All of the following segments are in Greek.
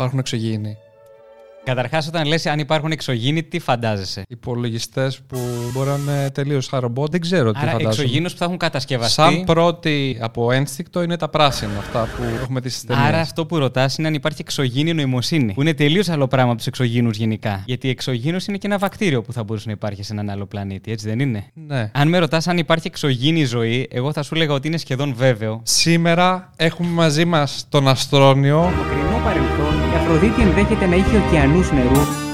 Υπάρχουν εξωγήινοι. Καταρχάς, όταν λες αν υπάρχουν εξωγήινοι, τι φαντάζεσαι; Υπολογιστές που μπορεί να είναι τελείως χαρομπό, δεν ξέρω τι Άρα, φαντάζομαι. εξωγήινους που θα έχουν κατασκευαστεί. Σαν πρώτη από ένστικτο είναι τα πράσινα, αυτά που έχουμε τις ταινίες. Άρα, αυτό που ρωτάς είναι αν υπάρχει εξωγήινη νοημοσύνη. Που είναι τελείως άλλο πράγμα από τους εξωγήινους γενικά. Γιατί εξωγήινο είναι και ένα βακτήριο που θα μπορούσε να υπάρχει σε έναν άλλο πλανήτη, έτσι δεν είναι; Ναι. Αν με ρωτάς αν υπάρχει εξωγήινη ζωή, εγώ θα σου έλεγα ότι είναι σχεδόν βέβαιο. Σήμερα έχουμε μαζί μας τον Αστρόνιο. Στο μακρινό παρελθόν, η Αφροδίτη ενδέχεται να είχε ωκεανούς νερού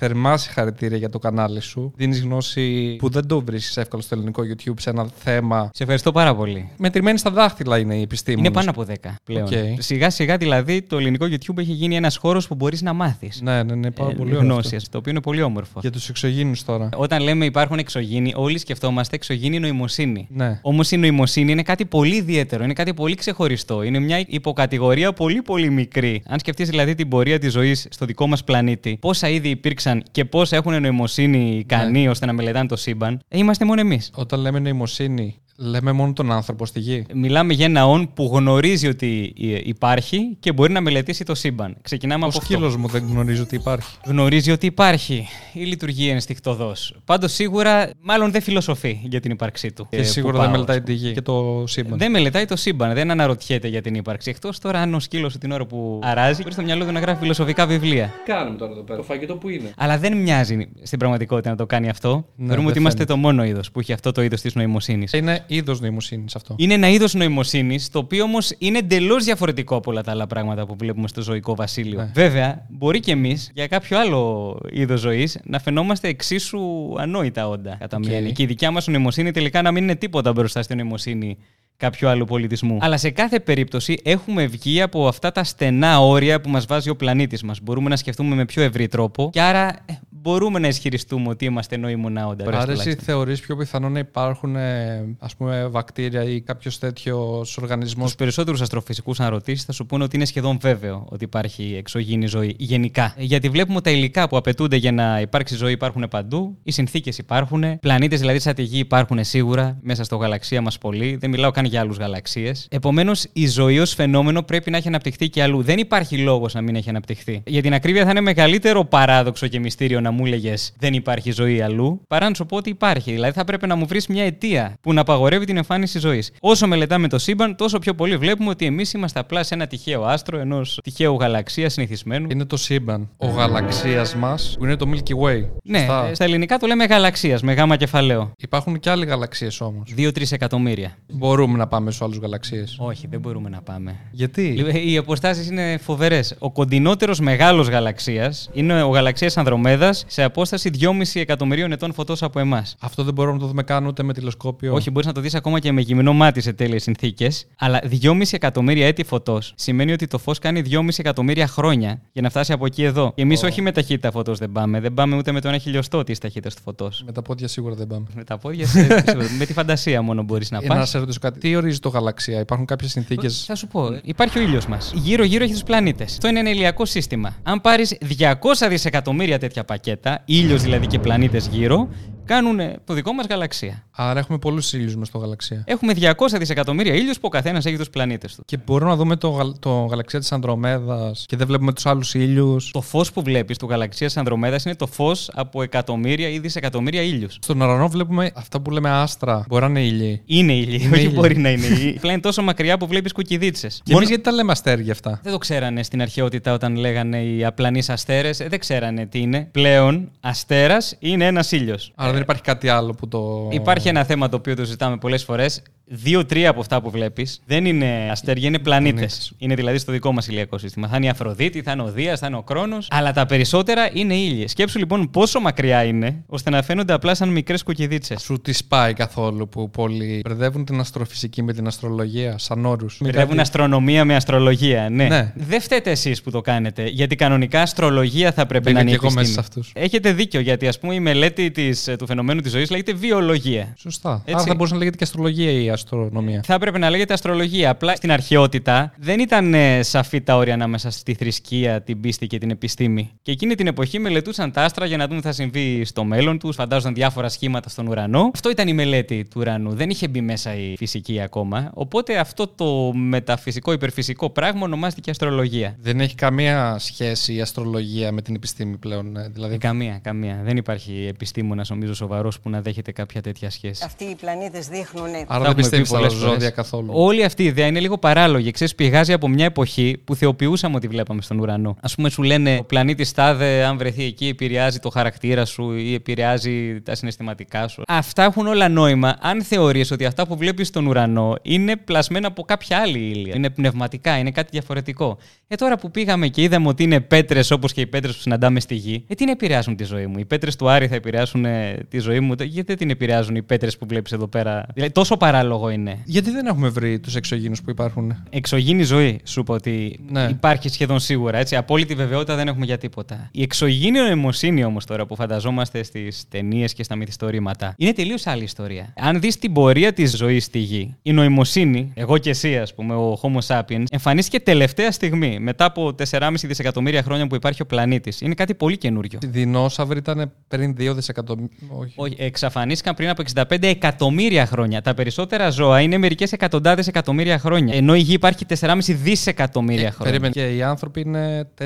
Θερμά συγχαρητήρια για το κανάλι σου. Δίνεις γνώση που δεν το βρίσκεις εύκολα στο ελληνικό YouTube σε ένα θέμα. Σε ευχαριστώ πάρα πολύ. Μετρημένη στα δάχτυλα είναι η επιστήμη. Είναι πάνω από 10 πλέον. ΟΚ. Σιγά σιγά δηλαδή το ελληνικό YouTube έχει γίνει ένας χώρος που μπορείς να μάθεις. Ναι, ναι, ναι, πάρα Ε, πολύ ωραίο. γνώσεις, αυτό. το οποίο είναι πολύ όμορφο. Για τους εξωγήινους τώρα. Όταν λέμε υπάρχουν εξωγήινοι, όλοι σκεφτόμαστε εξωγήινη νοημοσύνη. Ναι. Όμως η νοημοσύνη είναι κάτι πολύ ιδιαίτερο, είναι κάτι πολύ ξεχωριστό. Είναι μια υποκατηγορία πολύ πολύ μικρή. Αν σκεφτείς δηλαδή την πορεία της ζωής στο δικό μας πλανήτη, πόσα είδη υπήρξαν και πόσα έχουν νοημοσύνη ικανή Ναι. ώστε να μελετάνε το σύμπαν, ε, είμαστε μόνο εμείς. Όταν λέμε νοημοσύνη, λέμε μόνο τον άνθρωπο στη γη. Μιλάμε για ένα όν που γνωρίζει ότι ε, υπάρχει και μπορεί να μελετήσει το σύμπαν. Ξεκινάμε Ο από αυτό. σκύλος μου δεν γνωρίζει ότι υπάρχει. Γνωρίζει ότι υπάρχει ή λειτουργεί ενστικτοδό. Πάντως σίγουρα, μάλλον δεν φιλοσοφεί για την ύπαρξή του. Και Ε, που σίγουρα πάω, δεν ας μελετάει πούμε. τη γη και το σύμπαν. Δεν μελετάει το σύμπαν, δεν αναρωτιέται για την ύπαρξη. Εκτός τώρα αν ο σκύλος την ώρα που αράζει μπορεί στο μυαλό του να γράφει φιλοσοφικά βιβλία. Κάνουμε τώρα εδώ πέρα. Το φαγητό που είναι; Αλλά δεν μοιάζει στην πραγματικότητα να το κάνει αυτό. Ναι, Θεωρούμε δεν ότι είμαστε φαίνεται. το μόνο είδος που έχει αυτό το είδος της νοημοσύνης. Είναι είδος νοημοσύνης αυτό. Είναι ένα είδος νοημοσύνης, το οποίο όμως είναι εντελώς διαφορετικό από όλα τα άλλα πράγματα που βλέπουμε στο ζωικό βασίλειο. Ναι. Βέβαια, μπορεί και εμείς για κάποιο άλλο είδος ζωής να φαινόμαστε εξίσου ανόητα όντα κατά ΟΚ. μία έννοια. Και η δικιά μας νοημοσύνη τελικά να μην είναι τίποτα μπροστά στην νοημοσύνη κάποιου άλλου πολιτισμού. Αλλά σε κάθε περίπτωση έχουμε βγει από αυτά τα στενά όρια που μας βάζει ο πλανήτης μας. Μπορούμε να σκεφτούμε με πιο ευρύ τρόπο και άρα ε, μπορούμε να ισχυριστούμε ότι είμαστε νοήμονα όντα. Άρα εσύ τουλάχιστον. θεωρείς πιο πιθανό να υπάρχουν ε, ας πούμε βακτήρια ή κάποιος τέτοιος οργανισμός; Τους περισσότερους αστροφυσικούς, αν ρωτήσεις, θα σου πούνε ότι είναι σχεδόν βέβαιο ότι υπάρχει εξωγήινη ζωή γενικά. Γιατί βλέπουμε τα υλικά που απαιτούνται για να υπάρξει ζωή υπάρχουν παντού, οι συνθήκες υπάρχουν, πλανήτες δηλαδή σαν τη γη υπάρχουν σίγουρα μέσα στο γαλαξία μας πολύ. Δεν μιλάω καν για άλλους γαλαξίες. Επομένως, η ζωή ως φαινόμενο πρέπει να έχει αναπτυχθεί και αλλού. Δεν υπάρχει λόγος να μην έχει αναπτυχθεί. Για την ακρίβεια, θα είναι μεγαλύτερο παράδοξο και μυστήριο να μου έλεγες Δεν υπάρχει ζωή αλλού, παρά να σου πω ότι υπάρχει. Δηλαδή, θα πρέπει να μου βρεις μια αιτία που να απαγορεύει την εμφάνιση ζωής. Όσο μελετάμε το σύμπαν, τόσο πιο πολύ βλέπουμε ότι εμείς είμαστε απλά σε ένα τυχαίο άστρο ενός τυχαίου γαλαξία συνηθισμένου. είναι το σύμπαν. Ο γαλαξίας μας που είναι το Milky Way. Ναι, Σωστά. ε, στα ελληνικά το λέμε γαλαξίας με γάμα κεφαλαίο. Υπάρχουν και άλλοι γαλαξίες όμως. 2-3 εκατομμύρια. Μπορούμε να πάμε στους άλλους γαλαξίες; Όχι, δεν μπορούμε να πάμε. Γιατί; Λοιπόν, Οι αποστάσεις είναι φοβερές. Ο κοντινότερος μεγάλος γαλαξίας είναι ο γαλαξίας Ανδρομέδας σε απόσταση 2,5 εκατομμυρίων ετών φωτός από εμάς. Αυτό δεν μπορούμε να το δούμε καν ούτε με τηλεσκόπιο. Όχι, μπορείς να το δεις ακόμα και με γυμνό μάτι σε τέλειες συνθήκες. Αλλά 2,5 εκατομμύρια έτη φωτός σημαίνει ότι το φως κάνει 2,5 εκατομμύρια χρόνια για να φτάσει από εκεί εδώ. Και εμεί όχι με ταχύτητα φωτός δεν πάμε. Δεν πάμε ούτε με το ένα χιλιοστό της ταχύτητας του φωτός. Με τα πόδια σίγουρα δεν πάμε. Με τα πόδια, σε- σίγουρα. με τη φαντασία μόνο μπορείς να Ε, πας. να σε ρωτήσω κάτι. Τι ορίζει το γαλαξία, υπάρχουν κάποιες συνθήκες; Θα σου πω, υπάρχει ο ήλιος μας. Γύρω-γύρω έχει τους πλανήτες. Αυτό είναι ένα ηλιακό σύστημα. Αν πάρεις 200 δισεκατομμύρια τέτοια πακέτα, ήλιος δηλαδή και πλανήτες γύρω, κάνουν το δικό μας γαλαξία. Άρα έχουμε πολλούς ήλιους μες στο γαλαξία. Έχουμε 200 δισεκατομμύρια ήλιους που ο καθένας έχει τους πλανήτες του. Και μπορούμε να δούμε το, γαλ- το γαλαξία της Ανδρομέδας και δεν βλέπουμε τους άλλους ήλιους. Το φως που βλέπεις του γαλαξίας Ανδρομέδας είναι το φως από εκατομμύρια ή δισεκατομμύρια ήλιους. Στον ουρανό βλέπουμε αυτά που λέμε άστρα. Μπορεί να είναι ήλιοι. Είναι ήλιοι, Είναι όχι ήλιοι. μπορεί να είναι ήλιοι. Απλά είναι τόσο μακριά που βλέπεις κουκιδίτσε. Και εμείς γιατί τα λέμε αστέρια αυτά; Δεν το ξέρανε στην αρχαιότητα όταν λέγανε οι απλανείς αστέρες. Δεν ξέρανε τι είναι. Πλέον, αστέρας είναι ένας ήλιος. Άρα δεν υπάρχει κάτι άλλο που το. Υπάρχει ένα θέμα το οποίο το ζητάμε πολλές φορές. Δύο-τρία από αυτά που βλέπεις δεν είναι αστέρια, είναι πλανήτες. Πλανήτες. Είναι δηλαδή στο δικό μας ηλιακό σύστημα. Θα είναι η Αφροδίτη, θα είναι ο Δίας, θα είναι ο Κρόνος. Αλλά τα περισσότερα είναι ήλιες. Σκέψου λοιπόν πόσο μακριά είναι, ώστε να φαίνονται απλά σαν μικρές κουκιδίτσε. Σου τη πάει καθόλου που πολλοί μπερδεύουν την αστροφυσική με την αστρολογία σαν όρους. Μπερδεύουν αστρονομία με αστρολογία. Ναι. Ναι. Δεν φταίτε εσείς που το κάνετε. Γιατί κανονικά αστρολογία θα πρέπει Μπήκα να είναι και εγώ μέσα επιστήμη. σε αυτούς. Έχετε δίκιο, γιατί ας πούμε η μελέτη της, του φαινομένου της ζωής λέγεται βιολογία. Σωστά. Έτσι. Άρα θα μπορούσε να λέγεται και αστρολογία ή αστρονομία. Θα έπρεπε να λέγεται αστρολογία. Απλά στην αρχαιότητα δεν ήταν ε, σαφή τα όρια ανάμεσα στη θρησκεία, την πίστη και την επιστήμη. Και εκείνη την εποχή μελετούσαν τα άστρα για να δουν τι θα συμβεί στο μέλλον τους, φαντάζονταν διάφορα σχήματα στον ουρανό. Αυτό ήταν η μελέτη του ουρανού. Δεν είχε μπει μέσα η φυσική ακόμα. Οπότε αυτό το μεταφυσικό, υπερφυσικό πράγμα ονομάστηκε αστρολογία. Δεν έχει καμία σχέση η αστρολογία με την επιστήμη πλέον. ε, Δηλαδή, Ε, καμία, καμία. Δεν υπάρχει επιστήμονας, νομίζω, σοβαρός που να δέχεται κάποια τέτοια σχέση. Αυτοί οι πλανήτες δείχνουν άρα Τα δεν έχουμε πιστεύει πει στα πολλές φορές. ζώδια καθόλου. Όλη αυτή η ιδέα είναι λίγο παράλογη. Ξέρεις, πηγάζει από μια εποχή που θεοποιούσαμε ότι βλέπαμε στον ουρανό. Α πούμε, σου λένε ο πλανήτης Τάδε, αν βρεθεί εκεί, επηρεάζει το χαρακτήρα σου ή επηρεάζει τα συναισθηματικά σου. Αυτά έχουν όλα νόημα αν θεωρείς ότι αυτά που βλέπεις στον ουρανό είναι πλασμένα από κάποια άλλη ήλια. Είναι πνευματικά, είναι κάτι διαφορετικό. Ε, τώρα που πήγαμε και είδαμε ότι είναι πέτρες όπως και οι πέτρες που συναντάμε στη γη, ε, τι να επηρεάσουν τη ζωή μου; Οι πέτρες του Άρη θα επηρεάσουν ε, τη ζωή μου, γιατί δεν την επηρεάζουν οι πέτρες που βλέπεις εδώ πέρα; Δηλαδή, τόσο παράλογο είναι. Γιατί δεν έχουμε βρει τους εξωγήνους που υπάρχουν; Εξωγήινη ζωή, σου είπα ότι Ναι. υπάρχει σχεδόν σίγουρα. Έτσι. Απόλυτη βεβαιότητα δεν έχουμε για τίποτα. Η εξωγήινη νοημοσύνη όμως τώρα που φανταζόμαστε στις ταινίες και στα μυθιστορήματα είναι τελείως άλλη ιστορία. Αν δεις την πορεία της ζωής στη γη, η νοημοσύνη, εγώ και εσύ, ας πούμε, ο Homo sapiens, εμφανίστηκε τελευταία στιγμή, μετά από 4,5 δισεκατομμύρια χρόνια που υπάρχει ο πλανήτης. Είναι κάτι πολύ καινούριο. Οι δεινόσαυροι ήταν πριν 2 δισεκατομμύρια. Όχι. Όχι, εξαφανίστηκαν πριν από 65 εκατομμύρια χρόνια. Τα περισσότερα ζώα είναι μερικές εκατοντάδες εκατομμύρια χρόνια. Ενώ η γη υπάρχει 4,5 δισεκατομμύρια χρόνια. Ε, Περίμενε. Και οι άνθρωποι είναι 4.000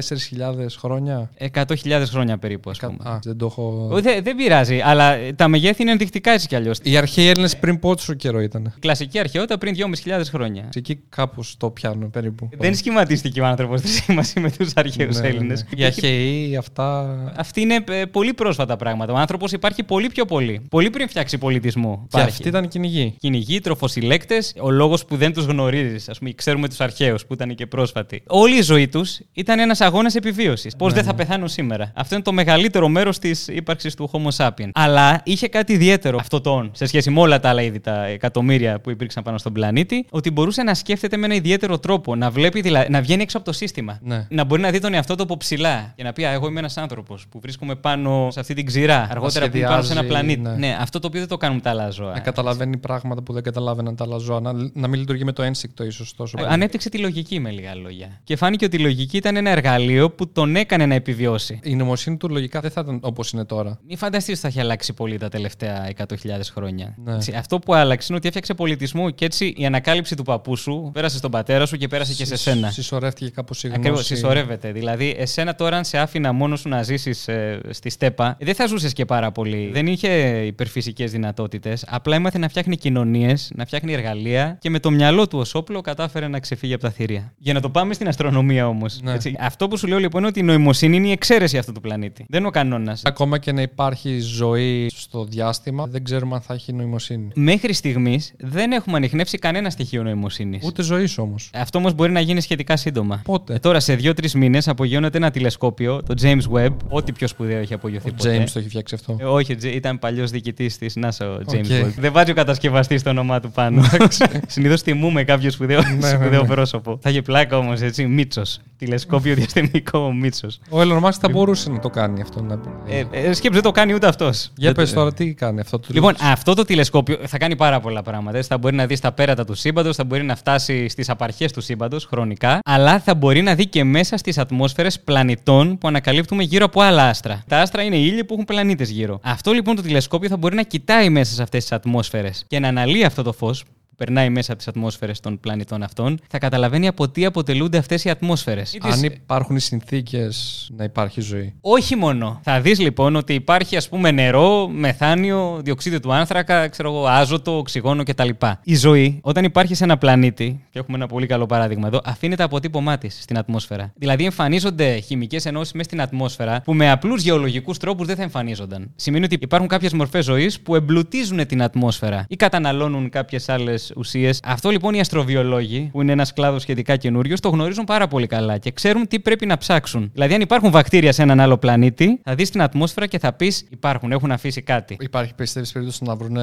χρόνια; 100.000 χρόνια περίπου, ας πούμε. Α, δεν το έχω. Ο, δε- δεν πειράζει, αλλά ε, τα μεγέθη είναι ενδεικτικά έτσι κι αλλιώς. Οι αρχαίοι Έλληνες πριν πόσο καιρό ήταν. Κλασική αρχαιότητα πριν 2.500 χρόνια. Εκεί κάπου το πιάνουν περίπου. Δεν σχηματίστηκε ο άνθρωπος στη σύμβαση με τους αρχαίους Ναι, ναι, ναι. Έλληνε. Οι αρχαίοι, αυτά. Αυτή είναι ε, πολύ πρόσφατα πράγματα. Ο άνθρωπος υπάρχει πολύ πιο πολύ. Πολύ πριν φτιάξει πολιτισμό. Και Υπάρχει. αυτοί ήταν κυνηγοί. Κυνηγοί, τροφοσυλλέκτε. Ο λόγος που δεν τους γνωρίζεις, ας πούμε, ξέρουμε τους αρχαίους που ήταν και πρόσφατοι. Όλη η ζωή τους ήταν ένας αγώνας επιβίωσης. Πώς Ναι, δεν θα πεθάνουν σήμερα. Αυτό είναι το μεγαλύτερο μέρος της ύπαρξης του Homo sapiens. Αλλά είχε κάτι ιδιαίτερο αυτό το «ον» σε σχέση με όλα τα άλλα είδη, τα εκατομμύρια που υπήρξαν πάνω στον πλανήτη, ότι μπορούσε να σκέφτεται με ένα ιδιαίτερο τρόπο. Να βλέπει, δηλαδή, να βγαίνει έξω από το σύστημα. Ναι. Να μπορεί να δει τον εαυτό του από ψηλά και να πει «Α, Εγώ είμαι ένας άνθρωπος που βρίσκομαι πάνω σε αυτή την ξηρά. Αργότερα που είμαι πάνω σε ένα σχεδιάζει, πλανήτη. ναι. Ναι, αυτό το οποίο δεν το κάνουν τα άλλα ζώα. Να καταλαβαίνει πράγματα που δεν καταλάβαιναν τα άλλα ζώα. Να, να μην λειτουργεί με το ένστικτο, ίσως τόσο. πολύ. Ανέπτυξε τη λογική με λίγα λόγια. Και φάνηκε ότι η λογική ήταν ένα εργαλείο που τον έκανε να επιβιώσει. Η νομοσύνη του λογικά δεν θα ήταν όπως είναι τώρα. Μην φανταστείς ότι θα έχει αλλάξει πολύ τα τελευταία 100.000 χρόνια. Ναι. Έτσι, Αυτό που άλλαξε είναι ότι έφτιαξε πολιτισμό και έτσι η ανακάλυψη του παππού σου πέρασε στον πατέρα σου και πέρασε και σε σένα. Συσσωρεύτηκε κάπως η γνώση. Ακριβώ, συσσωρεύεται. Δηλαδή, εσένα τώρα, αν σε άφηνα μόνος σου να ζήσεις στη στέπα, δεν θα ζούσες και πάρα πολύ. Δεν είχε υπερφυσικές δυνατότητες. Απλά έμαθε να φτιάχνει κοινωνίες, να φτιάχνει εργαλεία και με το μυαλό του ω όπλο κατάφερε να ξεφύγει από τα θηρία. Για να το πάμε στην αστρονομία όμως. Ναι. Αυτό που σου λέω λοιπόν είναι ότι η νοημοσύνη είναι η εξαίρεση αυτού του πλανήτη. Δεν είναι ο κανόνας. Ακόμα και να υπάρχει ζωή στο διάστημα, δεν ξέρουμε αν θα έχει νοημοσύνη. Μέχρι στιγμής δεν έχουμε ανοιχνεύσει κανένα στοιχείο νοημοσύνης. Ούτε ζωής όμως. Αυτό όμως μπορεί να γίνει σχετικά σύντομα. Πότε; Ε, τώρα, σε δύο-τρεις μήνες απογειώνεται ένα τηλεσκόπιο, το James Webb, ό,τι πιο σπουδαίο έχει απογειωθεί Ο ποτέ. James το έχει φτιάξει αυτό. Ε, όχι, Τζε- ήταν παλιός διοικητής της NASA ο James ΟΚ. Webb. Δεν βάζει ο κατασκευαστής το όνομά του πάνω. Συνήθως τιμούμε κάποιος σπουδαίο, ναι, σπουδαίο ναι. πρόσωπο. Θα είχε πλάκα όμως, έτσι. Μίτσος. Τηλεσκόπιο διαστημικό Μίτσος. Ο Elon Musk θα μπορούσε να το κάνει αυτό. Να... Ε, ε, σκέψου, δεν το κάνει ούτε αυτός. Για πες τώρα, τι κάνει αυτό το Λοιπόν, αυτό το τηλεσκόπιο θα κάνει πάρα πολλά πράγματα. έτσι. Θα μπορεί να δει στα πέρατα του σύμπαντος, θα μπορεί να φτάσει στις απαρχές του σύμπαντος χρονικά, αλλά θα μπορεί να δει και μέσα στις ατμόσφαιρες πλανητών που ανακαλύπτουμε γύρω από άλλα άστρα. Τα άστρα είναι ήλιοι που έχουν πλανήτες γύρω. Αυτό λοιπόν το τηλεσκόπιο θα μπορεί να κοιτάει μέσα σε αυτές τις ατμόσφαιρες και να αναλύει αυτό το φως που περνάει μέσα από τις ατμόσφαιρες των πλανητών αυτών, θα καταλαβαίνει από τι αποτελούνται αυτές οι ατμόσφαιρες. Αν υπάρχουν οι συνθήκες να υπάρχει ζωή. Όχι μόνο. Θα δεις λοιπόν ότι υπάρχει ας πούμε νερό, μεθάνιο, διοξείδιο του άνθρακα, ξέρω εγώ, άζωτο, οξυγόνο κτλ. Η ζωή, όταν υπάρχει σε ένα πλανήτη, και έχουμε ένα πολύ καλό παράδειγμα εδώ, αφήνεται αποτύπωμά της στην ατμόσφαιρα. Δηλαδή εμφανίζονται χημικές ενώσεις μέσα στην ατμόσφαιρα που με απλούς γεωλογικούς τρόπους δεν θα εμφανίζονταν. Σημαίνει ότι υπάρχουν κάποιες μορφές ζωής που εμπλουτίζουν την ατμόσφαιρα ή καταναλώνουν κάποιες άλλες ουσίες. Αυτό λοιπόν οι αστροβιολόγοι, που είναι ένας κλάδος σχετικά καινούριος, το γνωρίζουν πάρα πολύ καλά και ξέρουν τι πρέπει να ψάξουν. Δηλαδή, αν υπάρχουν βακτήρια σε έναν άλλο πλανήτη, θα δεις την ατμόσφαιρα και θα πεις: Υπάρχουν, έχουν αφήσει κάτι. Υπάρχει πιστεύει περίπτωση να βρουν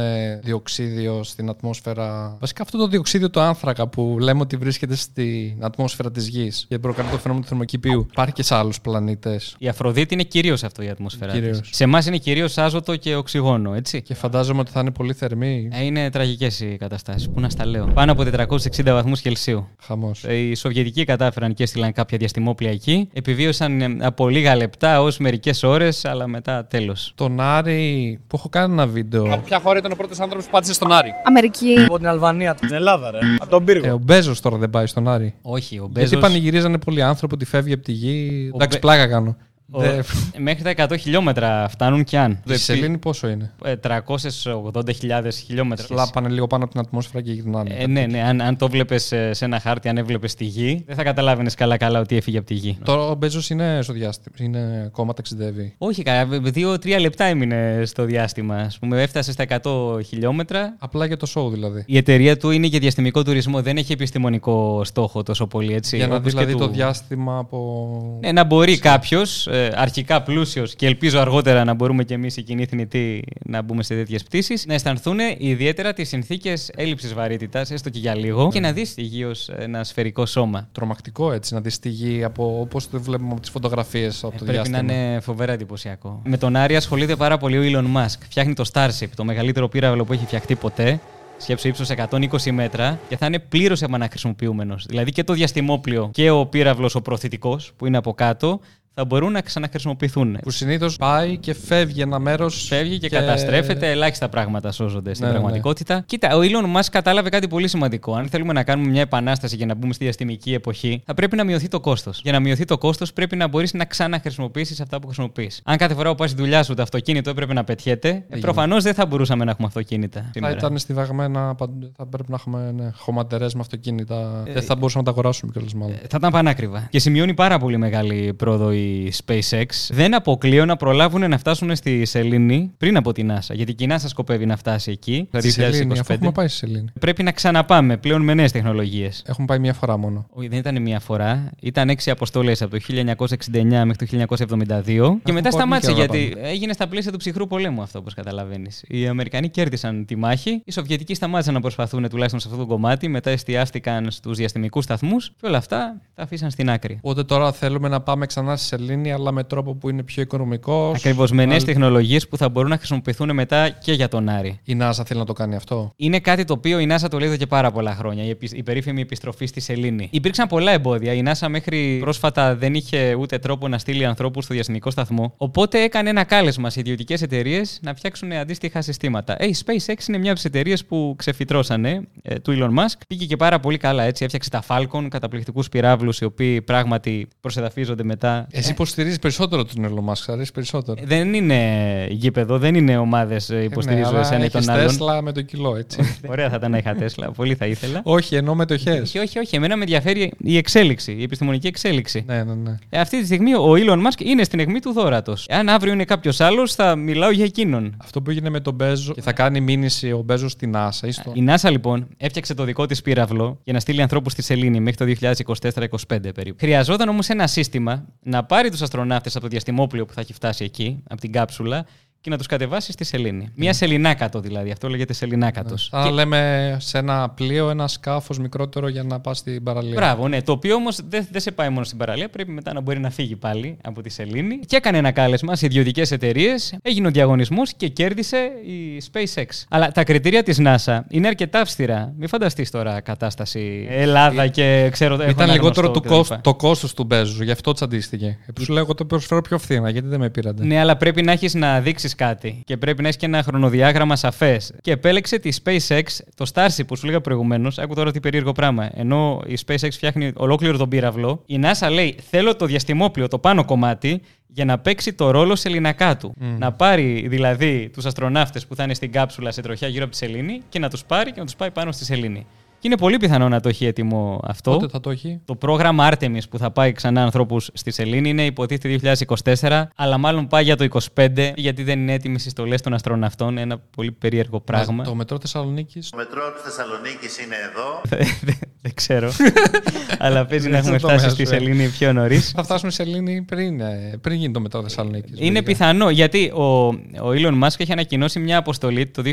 διοξίδιο στην ατμόσφαιρα. Βασικά αυτό το διοξίδιο του άνθρακα που λέμε ότι βρίσκεται στην ατμόσφαιρα της γης και προκαλεί το φαινόμενο του θερμοκηπίου. Υπάρχει και σε άλλους πλανήτες. Η Αφροδίτη είναι κυρίως αυτό η ατμόσφαιρα. της. Κυρίως. Σε εμάς είναι κυρίως άζωτο και οξυγόνο, έτσι. Και φαντάζομαι ότι θα είναι πολύ θερμή. Ε, Είναι τραγικές οι καταστάσεις Πού να στα λέω. Πάνω από 460 βαθμούς Κελσίου. Χαμός. Ε, Οι Σοβιετικοί κατάφεραν και έστειλαν κάποια διαστημόπλια εκεί. Επιβίωσαν ε, από λίγα λεπτά ως μερικές ώρες, αλλά μετά τέλος. Τον Άρη που έχω κάνει ένα βίντεο. Από ποια χώρα ήταν ο πρώτος άνθρωπος που πάτησε στον Άρη; Αμερική. Από την Αλβανία, την Ελλάδα, ρε. Από τον πύργο. Ε, ο Μπέζος τώρα δεν πάει στον Άρη. Όχι, ο Γιατί Μπέζος... πανηγυρίζανε πολλοί άνθρωποι ότι φεύγει από τη γη. Εντάξει, Μπε- πλάκα κάνω. Ο- Δεν- Μέχρι τα 100 χιλιόμετρα φτάνουν κι αν. Η σελήνη πόσο είναι; Ε, 380.000 χιλιόμετρα. Απλά πάνε λίγο πάνω από την ατμόσφαιρα και γυρνάνε. Ε, ναι, ναι. Αν, αν το βλέπει σε ένα χάρτη, αν έβλεπες τη γη, δεν θα καταλάβαινες καλά-καλά ότι έφυγε από τη γη. Τώρα ο Μπέζος είναι στο διάστημα. Είναι ακόμα ταξιδεύει. Όχι, καλά. Δύο-τρία λεπτά έμεινε στο διάστημα. Α πούμε, έφτασε στα 100 χιλιόμετρα. Απλά για το show δηλαδή. Η εταιρεία του είναι για διαστημικό τουρισμό. Δεν έχει επιστημονικό στόχο τόσο πολύ έτσι. Για να δει όπως και δηλαδή του- το διάστημα από. Ναι, να μπορεί κάποιος, αρχικά πλούσιος και ελπίζω αργότερα να μπορούμε κι εμείς οι κοινοί θνητοί να μπούμε σε τέτοιες πτήσεις, να αισθανθούν ιδιαίτερα τις συνθήκες έλλειψης βαρύτητας, έστω και για λίγο, και να δεις τη γη ως ένα σφαιρικό σώμα. Τρομακτικό έτσι να δεις τη γη από όπως το βλέπουμε από τις φωτογραφίες από το Ε, Πρέπει διάστημα. να είναι φοβερά εντυπωσιακό. Με τον Άρη ασχολείται πάρα πολύ ο Elon Musk. Φτιάχνει το Starship, το μεγαλύτερο πύραυλο που έχει φτιαχτεί ποτέ. Σκέψου ύψος 120 μέτρα και θα είναι πλήρως επαναχρησιμοποιούμενος. Δηλαδή και το διαστημόπλιο και ο πύραυλος ο προθητικός που είναι από κάτω θα μπορούν να ξαναχρησιμοποιηθούν. Που συνήθως πάει και φεύγει ένα μέρος. Φεύγει και, καταστρέφεται, ελάχιστα πράγματα σώζονται στην Ναι, ναι, ναι. πραγματικότητα. Κοίτα, ο Elon Musk κατάλαβε κάτι πολύ σημαντικό. Αν θέλουμε να κάνουμε μια επανάσταση για να μπούμε στη διαστημική εποχή, θα πρέπει να μειωθεί το κόστος. Για να μειωθεί το κόστος, πρέπει να μπορείς να ξαναχρησιμοποιήσεις αυτά που χρησιμοποιείς. Αν κάθε φορά που πας στη δουλειά σου το αυτοκίνητο έπρεπε να πετιέται, προφανώς δεν θα μπορούσαμε να έχουμε αυτοκίνητα. Θα σήμερα. ήταν στιβαγμένα παντού. Θα πρέπει να έχουμε ναι, χωματερές με αυτοκίνητα. δεν θα μπορούσαμε να τα αγοράσουμε κιόλας μάλλον. Ε, Θα ήταν πανάκριβα. Και σημειώνει πάρα πολύ μεγάλη πρόοδο η SpaceX. Δεν αποκλείω να προλάβουν να φτάσουν στη Σελήνη πριν από την NASA. Γιατί και η NASA σκοπεύει να φτάσει εκεί το Στη Σελήνη, αφού 2025. έχουμε πάει στη Σελήνη. Πρέπει να ξαναπάμε πλέον με νέες τεχνολογίες. Έχουμε πάει μία φορά μόνο. Όχι, δεν ήταν μία φορά. Ήταν έξι αποστολές από το 1969 μέχρι το 1972. Και μετά πολύ σταμάτησε καιρό να γιατί έγινε στα πλαίσια του ψυχρού πολέμου αυτό, όπως καταλαβαίνεις. Οι Αμερικανοί κέρδισαν τη μάχη. Οι Σοβιετικοί σταμάτησαν να προσπαθούν τουλάχιστον σε αυτό το κομμάτι. Μετά εστιάστηκαν στους διαστημικούς σταθμούς. Και όλα αυτά τα αφήσαν στην άκρη. Οπότε τώρα θέλουμε να πάμε ξανά στη Σελήνη, αλλά με τρόπο που είναι πιο οικονομικός. Ακριβώς με νέες τεχνολογίες που θα μπορούν να χρησιμοποιηθούν μετά και για τον Άρη. Η NASA θέλει να το κάνει αυτό. Είναι κάτι το οποίο η NASA το λέει εδώ και πάρα πολλά χρόνια. Η, επι- η περίφημη επιστροφή στη Σελήνη. Υπήρξαν πολλά εμπόδια. Η NASA μέχρι πρόσφατα δεν είχε ούτε τρόπο να στείλει ανθρώπους στο διαστημικό σταθμό. Οπότε έκανε ένα κάλεσμα σε ιδιωτικές εταιρείες να φτιάξουν αντίστοιχα συστήματα. Ε, η SpaceX είναι μια από τις εταιρείες που ξεφυτρώσανε ε, του Elon Musk. Πήγε και πάρα πολύ καλά έτσι. Έφτιαξε τα Falcon, καταπληκτικούς πυράβλους οι οποίοι πράγματι προσεδαφίζονται μετά. Εσύ υποστηρίζεις περισσότερο τον Elon Musk, σ' αρέσει περισσότερο. Ε, Δεν είναι γήπεδο, δεν είναι ομάδες υποστηρίζω ναι, αλλά εσένα ή τον έχεις άλλον. Τέσλα με το κιλό, έτσι. Ωραία θα ήταν να είχα Τέσλα, πολύ θα ήθελα. όχι, ενώ μετοχέ. όχι, όχι, όχι. Εμένα με ενδιαφέρει η εξέλιξη, η επιστημονική εξέλιξη. ναι, ναι, ναι. Ε, αυτή τη στιγμή ο Elon Musk είναι στην αιχμή του δόρατο. Αν αύριο είναι κάποιος άλλος, θα μιλάω για εκείνον. Αυτό που έγινε με τον Μπέζο και θα κάνει μήνυση ο Μπέζο στην NASA ή στο. Η NASA λοιπόν έφτιαξε το δικό της πύραυλο για να στείλει ανθρώπους στη Σελήνη μέχρι το 2024-2025 περίπου. Χρειαζόταν όμως ένα σύστημα να πάρει τους αστροναύτες από το διαστημόπλιο που θα έχει φτάσει εκεί, από την κάψουλα, και να τους κατεβάσεις στη Σελήνη. Μια σελινάκατο δηλαδή, αυτό λέγεται σελινάκατος. Σαν να λέμε σε ένα πλοίο, ένα σκάφος μικρότερο για να πας στην παραλία. Μπράβο, ναι. Το οποίο όμως δεν δεν σε πάει μόνο στην παραλία, πρέπει μετά να μπορεί να φύγει πάλι από τη Σελήνη. Και έκανε ένα κάλεσμα σε ιδιωτικές εταιρείες, έγινε ο διαγωνισμός και κέρδισε η SpaceX. Αλλά τα κριτήρια της NASA είναι αρκετά αυστηρά. Μην φανταστείς τώρα κατάσταση Ελλάδα και ξέρω. έχω Ήταν ένα λιγότερο γνωστό του κτλ. κόστ, το κόστος του Μπέζου, γι' αυτό τσαντίστηκε. Ε, Σου λέω, εγώ το προσφέρω πιο φθηνά, γιατί δεν με πήρατε. Ναι, αλλά πρέπει να έχεις να δείξεις κάτι και πρέπει να έχεις και ένα χρονοδιάγραμμα σαφές. Και επέλεξε τη SpaceX, το Starship που σου λέγα προηγουμένως. Άκου τώρα τι περίεργο πράγμα. Ενώ η SpaceX φτιάχνει ολόκληρο τον πύραυλο, η NASA λέει: Θέλω το διαστημόπλιο, το πάνω κομμάτι, για να παίξει το ρόλο σεληνακά του. Να πάρει δηλαδή τους αστροναύτες που θα είναι στην κάψουλα σε τροχιά γύρω από τη Σελήνη και να τους πάρει και να τους πάει πάνω στη Σελήνη. Και είναι πολύ πιθανό να το έχει έτοιμο αυτό. Πότε θα το έχει; Το πρόγραμμα Artemis που θα πάει ξανά ανθρώπους στη Σελήνη είναι υποτίθεται 2024, αλλά μάλλον πάει για το 2025, γιατί δεν είναι έτοιμοι οι συστολέ των αστροναυτών. Ένα πολύ περίεργο πράγμα. Το μετρό Θεσσαλονίκης. Το μετρό της Θεσσαλονίκης είναι εδώ. Δεν- δεν ξέρω. αλλά παίζει να Δεν έχουμε στο φτάσει τομέα στη σου, ε. Σελήνη πιο νωρίς. Θα φτάσουμε σε Σελήνη πριν, ε, πριν γίνει το μετρό Θεσσαλονίκης. Είναι πιθανό γιατί ο, ο Elon Musk έχει ανακοινώσει μια αποστολή το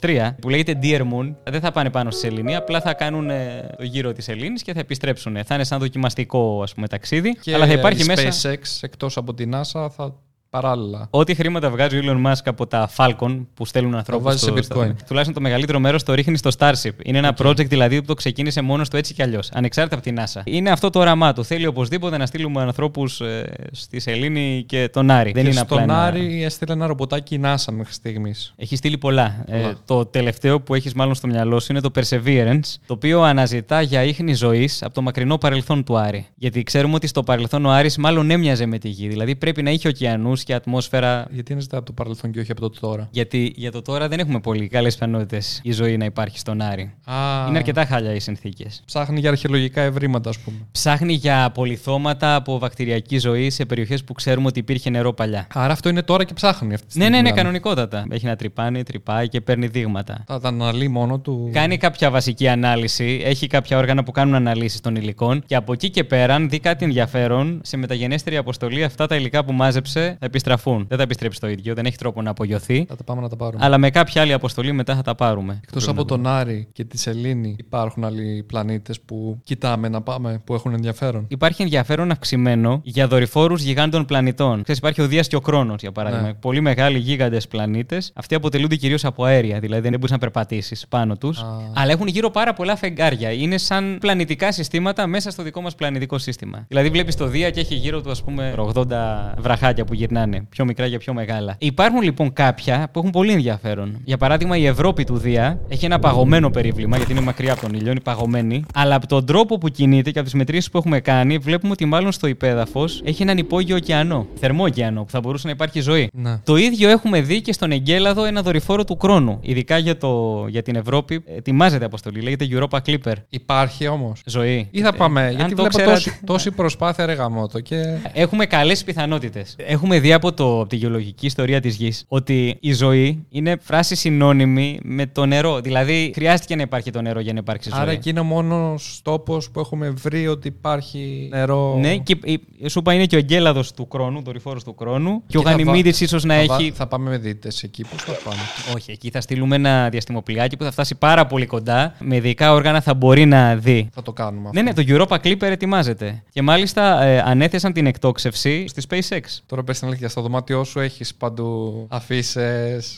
2023 που λέγεται Dear Moon. Δεν θα πάνε πάνω στη Σελήνη, απλά θα κάνουν ε, το γύρο της Σελήνη και θα επιστρέψουν. Θα είναι σαν δοκιμαστικό ας πούμε, ταξίδι. Και αλλά θα υπάρχει η μέσα. SpaceX εκτός από την NASA θα παράλληλα. Ό,τι χρήματα βγάζει ο Elon Musk από τα Falcon που στέλνουν ανθρώπους. βάζει σε Bitcoin. Τουλάχιστον το μεγαλύτερο μέρος το ρίχνει στο Starship. Είναι ένα project δηλαδή που το ξεκίνησε μόνος του έτσι κι αλλιώς. Ανεξάρτητα από την NASA. Είναι αυτό το όραμά του. Θέλει οπωσδήποτε να στείλουμε ανθρώπους ε, στη Σελήνη και τον Άρη. Δεν και είναι στον απλά. ένα- Άρη έστειλε ένα ρομποτάκι η NASA μέχρι στιγμής. Έχει στείλει πολλά. Ε, Πολλά. το τελευταίο που έχεις μάλλον στο μυαλό σου είναι το Perseverance, το οποίο αναζητά για ίχνη ζωής από το μακρινό παρελθόν του Άρη. Γιατί ξέρουμε ότι στο παρελθόν ο Άρης μάλλον έμοιαζε με τη γη. Δηλαδή πρέπει να είχε ωκεανούς και ατμόσφαιρα. Γιατί είναι ζητά από το παρελθόν και όχι από το τώρα. Γιατί για το τώρα δεν έχουμε πολύ καλές πιθανότητες η ζωή να υπάρχει στον Άρη. Α, Είναι αρκετά χάλια οι συνθήκες. Ψάχνει για αρχαιολογικά ευρήματα, ας πούμε. Ψάχνει για πολυθώματα από βακτηριακή ζωή σε περιοχές που ξέρουμε ότι υπήρχε νερό παλιά. Άρα αυτό είναι τώρα και ψάχνει αυτή τη Ναι, στιγμή. ναι, ναι, δηλαδή. κανονικότατα. Έχει να τρυπάνει, τρυπάει και παίρνει δείγματα. Θα τα αναλύει μόνο του. Κάνει κάποια βασική ανάλυση, έχει κάποια όργανα που κάνουν αναλύσεις των υλικών και από εκεί και πέρα, αν δει κάτι ενδιαφέρον, σε μεταγενέστερη αποστολή αυτά τα υλικά που μάζεψε θα επιστραφούν. Δεν θα επιστρέψει το ίδιο, δεν έχει τρόπο να απογειωθεί. Θα τα πάμε να τα πάρουμε. Αλλά με κάποια άλλη αποστολή μετά θα τα πάρουμε. Εκτός από τον Άρη και τη Σελήνη, υπάρχουν άλλοι πλανήτες που κοιτάμε να πάμε, που έχουν ενδιαφέρον; Υπάρχει ενδιαφέρον αυξημένο για δορυφόρους γιγάντων πλανητών. Ξέρεις, υπάρχει ο Δίας και ο Κρόνος, για παράδειγμα. Ναι. Πολύ μεγάλοι γίγαντες πλανήτες. Αυτοί αποτελούνται κυρίως από αέρια, δηλαδή δεν μπορείς να περπατήσεις πάνω τους. Α. Αλλά έχουν γύρω πάρα πολλά φεγγάρια. Είναι σαν πλανητικά συστήματα μέσα στο δικό μας πλανητικό σύστημα. Δηλαδή βλέπεις το Δία και έχει γύρω του, ας πούμε, 80 βραχάκια που γυρνάνε. Πιο μικρά και πιο μεγάλα. Υπάρχουν λοιπόν κάποια που έχουν πολύ ενδιαφέρον. Για παράδειγμα, η Ευρώπη του Δία έχει ένα παγωμένο περίβλημα, γιατί είναι μακριά από τον ήλιο, είναι παγωμένη. Αλλά από τον τρόπο που κινείται και από τις μετρήσεις που έχουμε κάνει, βλέπουμε ότι μάλλον στο υπέδαφος έχει έναν υπόγειο ωκεανό. Θερμό ωκεανό, που θα μπορούσε να υπάρχει ζωή. Ναι. Το ίδιο έχουμε δει και στον Εγκέλαδο ένα δορυφόρο του χρόνου. Ειδικά για, το, για την Ευρώπη, ετοιμάζεται αποστολή. Λέγεται Europa Clipper. Υπάρχει όμως. Ζωή. Ή θα πάμε, Ε, αν γιατί το βλέπω ξέρατε- τόση, τόση προσπάθεια ρε γαμώτο και Έχουμε καλές πιθανότητες. Έχουμε δει από, το, από τη γεωλογική ιστορία της γης ότι η ζωή είναι φράση συνώνυμη με το νερό. Δηλαδή, χρειάστηκε να υπάρχει το νερό για να υπάρξει ζωή. άρα εκεί είναι ο μόνος τόπος που έχουμε βρει ότι υπάρχει νερό. Ναι, και η- σου είπα είναι και ο εγκέλαδος του χρόνου, δορυφόρος του χρόνου. Και, ο θα βα- Γανιμίδη ίσως να θα βα- έχει. Θα πάμε με δίτες εκεί, πώς θα πάμε; Όχι, εκεί θα στείλουμε ένα διαστημοπλοιάκι που θα φτάσει πάρα πολύ κοντά. Με ειδικά όργανα θα μπορεί να δει. Θα το κάνουμε Ναι, αυτό. ναι, το Europa Clipper ετοιμάζεται. Και μάλιστα ε, ανέθεσαν την εκτόξευση στη SpaceX. Τώρα πες την αλήθεια, στο δωμάτιό σου έχεις παντού αφήσει.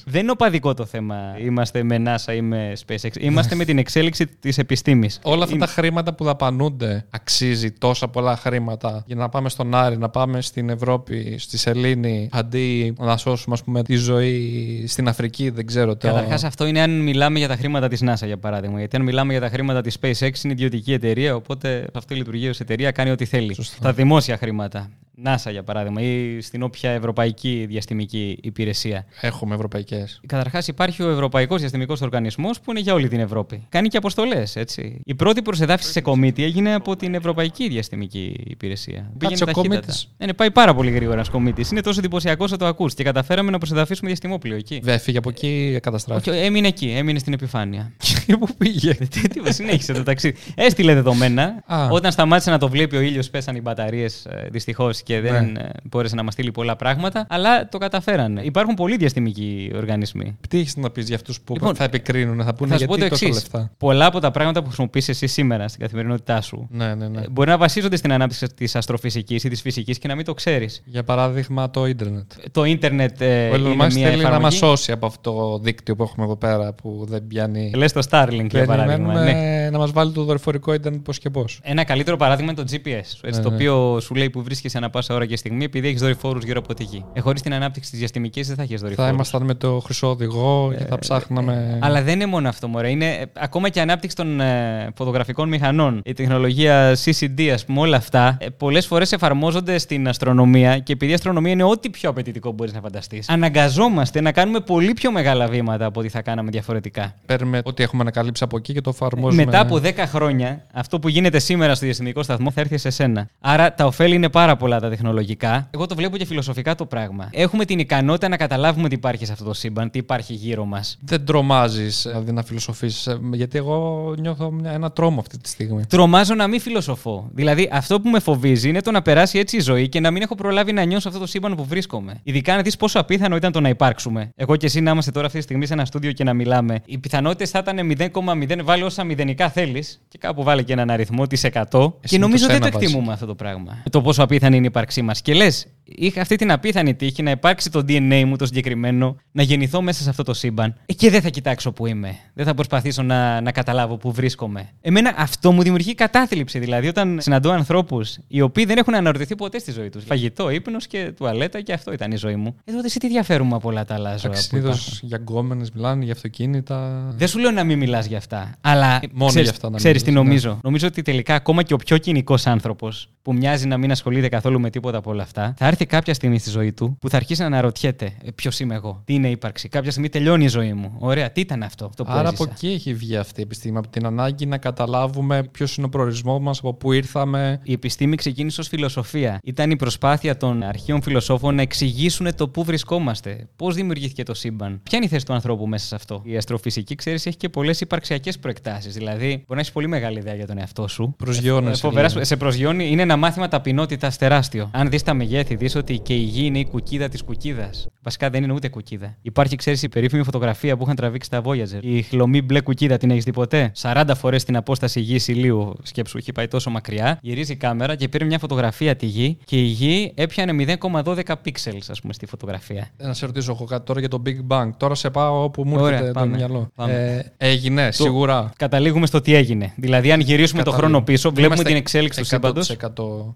Δεν είναι οπαδικό το θέμα. Είμαστε με NASA ή με SpaceX. Είμαστε με την εξέλιξη της επιστήμης. Όλα αυτά τα χρήματα που δαπανούνται αξίζει τόσα πολλά χρήματα για να πάμε στον Άρη, να πάμε στην Ευρώπη, στη Σελήνη, αντί να σώσουμε ας πούμε, τη ζωή στην Αφρική, δεν ξέρω τι. Καταρχάς, αυτό είναι αν μιλάμε για τα χρήματα της NASA, για παράδειγμα. Γιατί αν μιλάμε για τα χρήματα της SpaceX, είναι ιδιωτική εταιρεία, οπότε αυτή λειτουργεί ως εταιρεία, κάνει ό,τι θέλει. Σωστά. Τα δημόσια χρήματα. NASA, για παράδειγμα, ή στην όποια ευρωπαϊκή διαστημική υπηρεσία. Έχουμε ευρωπαϊκές. Καταρχάς, υπάρχει ο Ευρωπαϊκός Διαστημικός Οργανισμός που είναι για όλη την Ευρώπη. Κάνει και αποστολές, έτσι. Η πρώτη προσεδάφιση σε κομίτη έγινε από την Ευρωπαϊκή Διαστημική Υπηρεσία. Πήγαινε ο ταχύτατα. κομίτης. Ναι, ναι, πάει πάρα πολύ γρήγορα ένας κομίτης. Είναι τόσο εντυπωσιακός όσο το ακούς. Και καταφέραμε να προσεδαφίσουμε διαστημόπλιο εκεί. Δεν έφυγε από εκεί, καταστράφηκε. Όχι, έμεινε εκεί, έμεινε στην επιφάνεια. Και πού πήγε. Τι, τι, συνέχισε το ταξίδι. Έστειλε δεδομένα. Α. Όταν σταμάτησε να το βλέπει ο ήλιος, πέσαν οι μπαταρίες δυστυχώς και δεν Ναι. ε, μπόρεσε να μας στείλει πολλά πράγματα. Αλλά το καταφέρανε. Υπάρχουν πολλοί διαστημικοί οργανισμοί. Τι έχεις να πεις για αυτούς που Λοιπόν, θα επικρίνουν, θα πούνε Θα σου πω γιατί το τόσα εξής. λεφτά; Πολλά από τα πράγματα που χρησιμοποιείς εσύ σήμερα στην καθημερινότητά σου Ναι, ναι, ναι. ε, μπορεί να βασίζονται στην ανάπτυξη της αστροφυσικής ή της φυσικής και να μην το ξέρεις. Για παράδειγμα, το ίντερνετ. Το ίντερνετ ε, Ο είναι Elon μια Musk θέλει να εφαρμογή. μας σώσει από αυτό το δίκτυο που έχουμε εδώ πέρα που δεν πιάνει. Λες το Starlink, για παράδειγμα. Ναι. Περιμένουμε να μας βάλει το δορυφορικό ίντερνετ πώς και πώς. Ένα καλύτερο παράδειγμα είναι το GPS. Έτσι, Ναι, το ναι. οποίο σου λέει που βρίσκεσαι ανά πάσα ώρα και στιγμή επειδή έχεις δορυφόρους γύρω από τη γη. Ε, Χωρίς την ανάπτυξη της διαστημικής δεν θα έχεις δορυφόρους. Θα ήμασταν με το χρυσό οδηγό και θα ψάχναμε. Αλλά δεν είναι μόνο αυτό, μωρέ. Είναι ε, ακόμα και η ανάπτυξη των ε, φωτογραφικών μηχανών. Η τεχνολογία CCD, ας πούμε, όλα αυτά, ε, πολλές φορές εφαρμόζονται στην αστρονομία και επειδή η αστρονομία είναι ό,τι πιο απαιτητικό μπορείς να φανταστείς, αναγκαζόμαστε να κάνουμε πολύ πιο μεγάλα βήματα από ό,τι θα κάναμε διαφορετικά. Παίρνουμε ό,τι έχουμε ανακαλύψει από εκεί και το εφαρμόζουμε. Μετά από 10 χρόνια, αυτό που γίνεται σήμερα στο διαστημικό σταθμό θα έρθει σε σένα. Άρα τα ωφέλη είναι πάρα πολλά τα τεχνολογικά. Εγώ το βλέπω και φιλοσοφικά το πράγμα. Έχουμε την ικανότητα να καταλάβουμε τι υπάρχει σε αυτό το σύμπαν, τι υπάρχει γύρω μας. Δεν τρομάζεις δηλαδή να φιλοσοφήσει. Γιατί εγώ νιώθω μια- ένα τρόμο αυτή τη στιγμή. Τρομάζω να μην φιλοσοφώ. Δηλαδή, αυτό που με φοβίζει είναι το να περάσει έτσι η ζωή και να μην έχω προλάβει να νιώσω αυτό το σύμπαν που βρίσκομαι. Ειδικά να δεις πόσο απίθανο ήταν το να υπάρξουμε. Εγώ και εσύ να είμαστε τώρα αυτή τη στιγμή σε ένα στούντιο και να μιλάμε. Οι πιθανότητες θα ήταν 0,0. Βάλει όσα μηδενικά θέλεις και κάπου βάλε και έναν αριθμό της 100. Εσύ και με νομίζω το δεν το σένα βάζεις. εκτιμούμε αυτό το πράγμα. Το πόσο απίθανη είναι η ύπαρξή μας. Και λες, είχα αυτή την απίθανη τύχη να υπάρξει το DNA μου το συγκεκριμένο, να γεννηθώ μέσα σε αυτό το σύμπαν. Ε, και δεν θα κοιτάξω που είμαι. Δεν θα προσπαθήσω να, να καταλάβω που βρίσκομαι. Εμένα αυτό μου δημιουργεί κατάθλιψη. Δηλαδή, όταν συναντώ ανθρώπους οι οποίοι δεν έχουν αναρωτηθεί ποτέ στη ζωή τους. Φαγητό, ύπνος και τουαλέτα και αυτό ήταν η ζωή μου. Ε, τότε σε τι διαφέρουμε από όλα τα άλλα ζώα. που Συνήθω υπάρχουν; για γκόμενες μιλάνε, για αυτοκίνητα. Δεν σου λέω να μην μιλάς για αυτά. Αλλά Μόνο ξέρεις, για αυτά να ξέρεις τι μιλάς, ναι. νομίζω. Νομίζω ότι τελικά ακόμα και ο πιο κοινικός άνθρωπος που μοιάζει να μην ασχολείται καθόλου με τίποτα από όλα αυτά, θα έρθει κάποια στιγμή στη ζωή του που θα αρχίσει να αναρωτιέται ποιος είμαι εγώ, τι είναι ύπαρξη; Κάποια στιγμή τελειώνει η ζωή μου. Ωραία, τι ήταν αυτό, αυτό που Άρα έζησα; από εκεί έχει βγει αυτή η επιστήμη. Από την ανάγκη να καταλάβουμε ποιος είναι ο προορισμός μας, από πού ήρθαμε. Η επιστήμη ξεκίνησε ως φιλοσοφία. Ήταν η προσπάθεια των αρχαίων φιλοσόφων να εξηγήσουν το πού βρισκόμαστε, πώς δημιουργήθηκε το σύμπαν, ποια είναι η θέση του ανθρώπου μέσα σε αυτό; Η αστροφυσική, ξέρεις, έχει και πολλές υπαρξιακές προεκτάσεις. Δηλαδή, μπορεί να έχεις πολύ μεγάλη ιδέα για τον εαυτό σου. Προσγειώνεσαι Ε, φοβερά, λίγο. σε προσγειώνει, είναι ένα μάθημα ταπεινότητας τεράστιο. Αν δεις τα μεγέθη, δει ότι και η γη είναι η κουκίδα της κουκίδας. Βασικά δεν είναι ούτε κουκίδα. Υπάρχει, ξέρεις, η περίφημη φωτογραφία που είχαν τραβήξει τα Voyager. Η χλωμή μπλε κουκίδα την έχεις δει ποτέ; 40 φορές την απόσταση γη ηλίου, σκέψου, έχει πάει τόσο μακριά. Γυρίζει η κάμερα και πήρε μια φωτογραφία τη γη και η γη έπιανε 0,12 pixels, ας πούμε, στη φωτογραφία. Ε, Να σε ρωτήσω εγώ κάτι τώρα για το Big Bang. Τώρα σε πάω όπου μου Ωραία, έρχεται το πάμε. μυαλό. Πάμε. Ε, έγινε, σίγουρα. Καταλήγουμε στο τι έγινε. Δηλαδή, αν γυρίσουμε το Καταλήγω. χρόνο πίσω, βλέπουμε Είμαστε την εξέλιξη του σύμπαντος. 100%.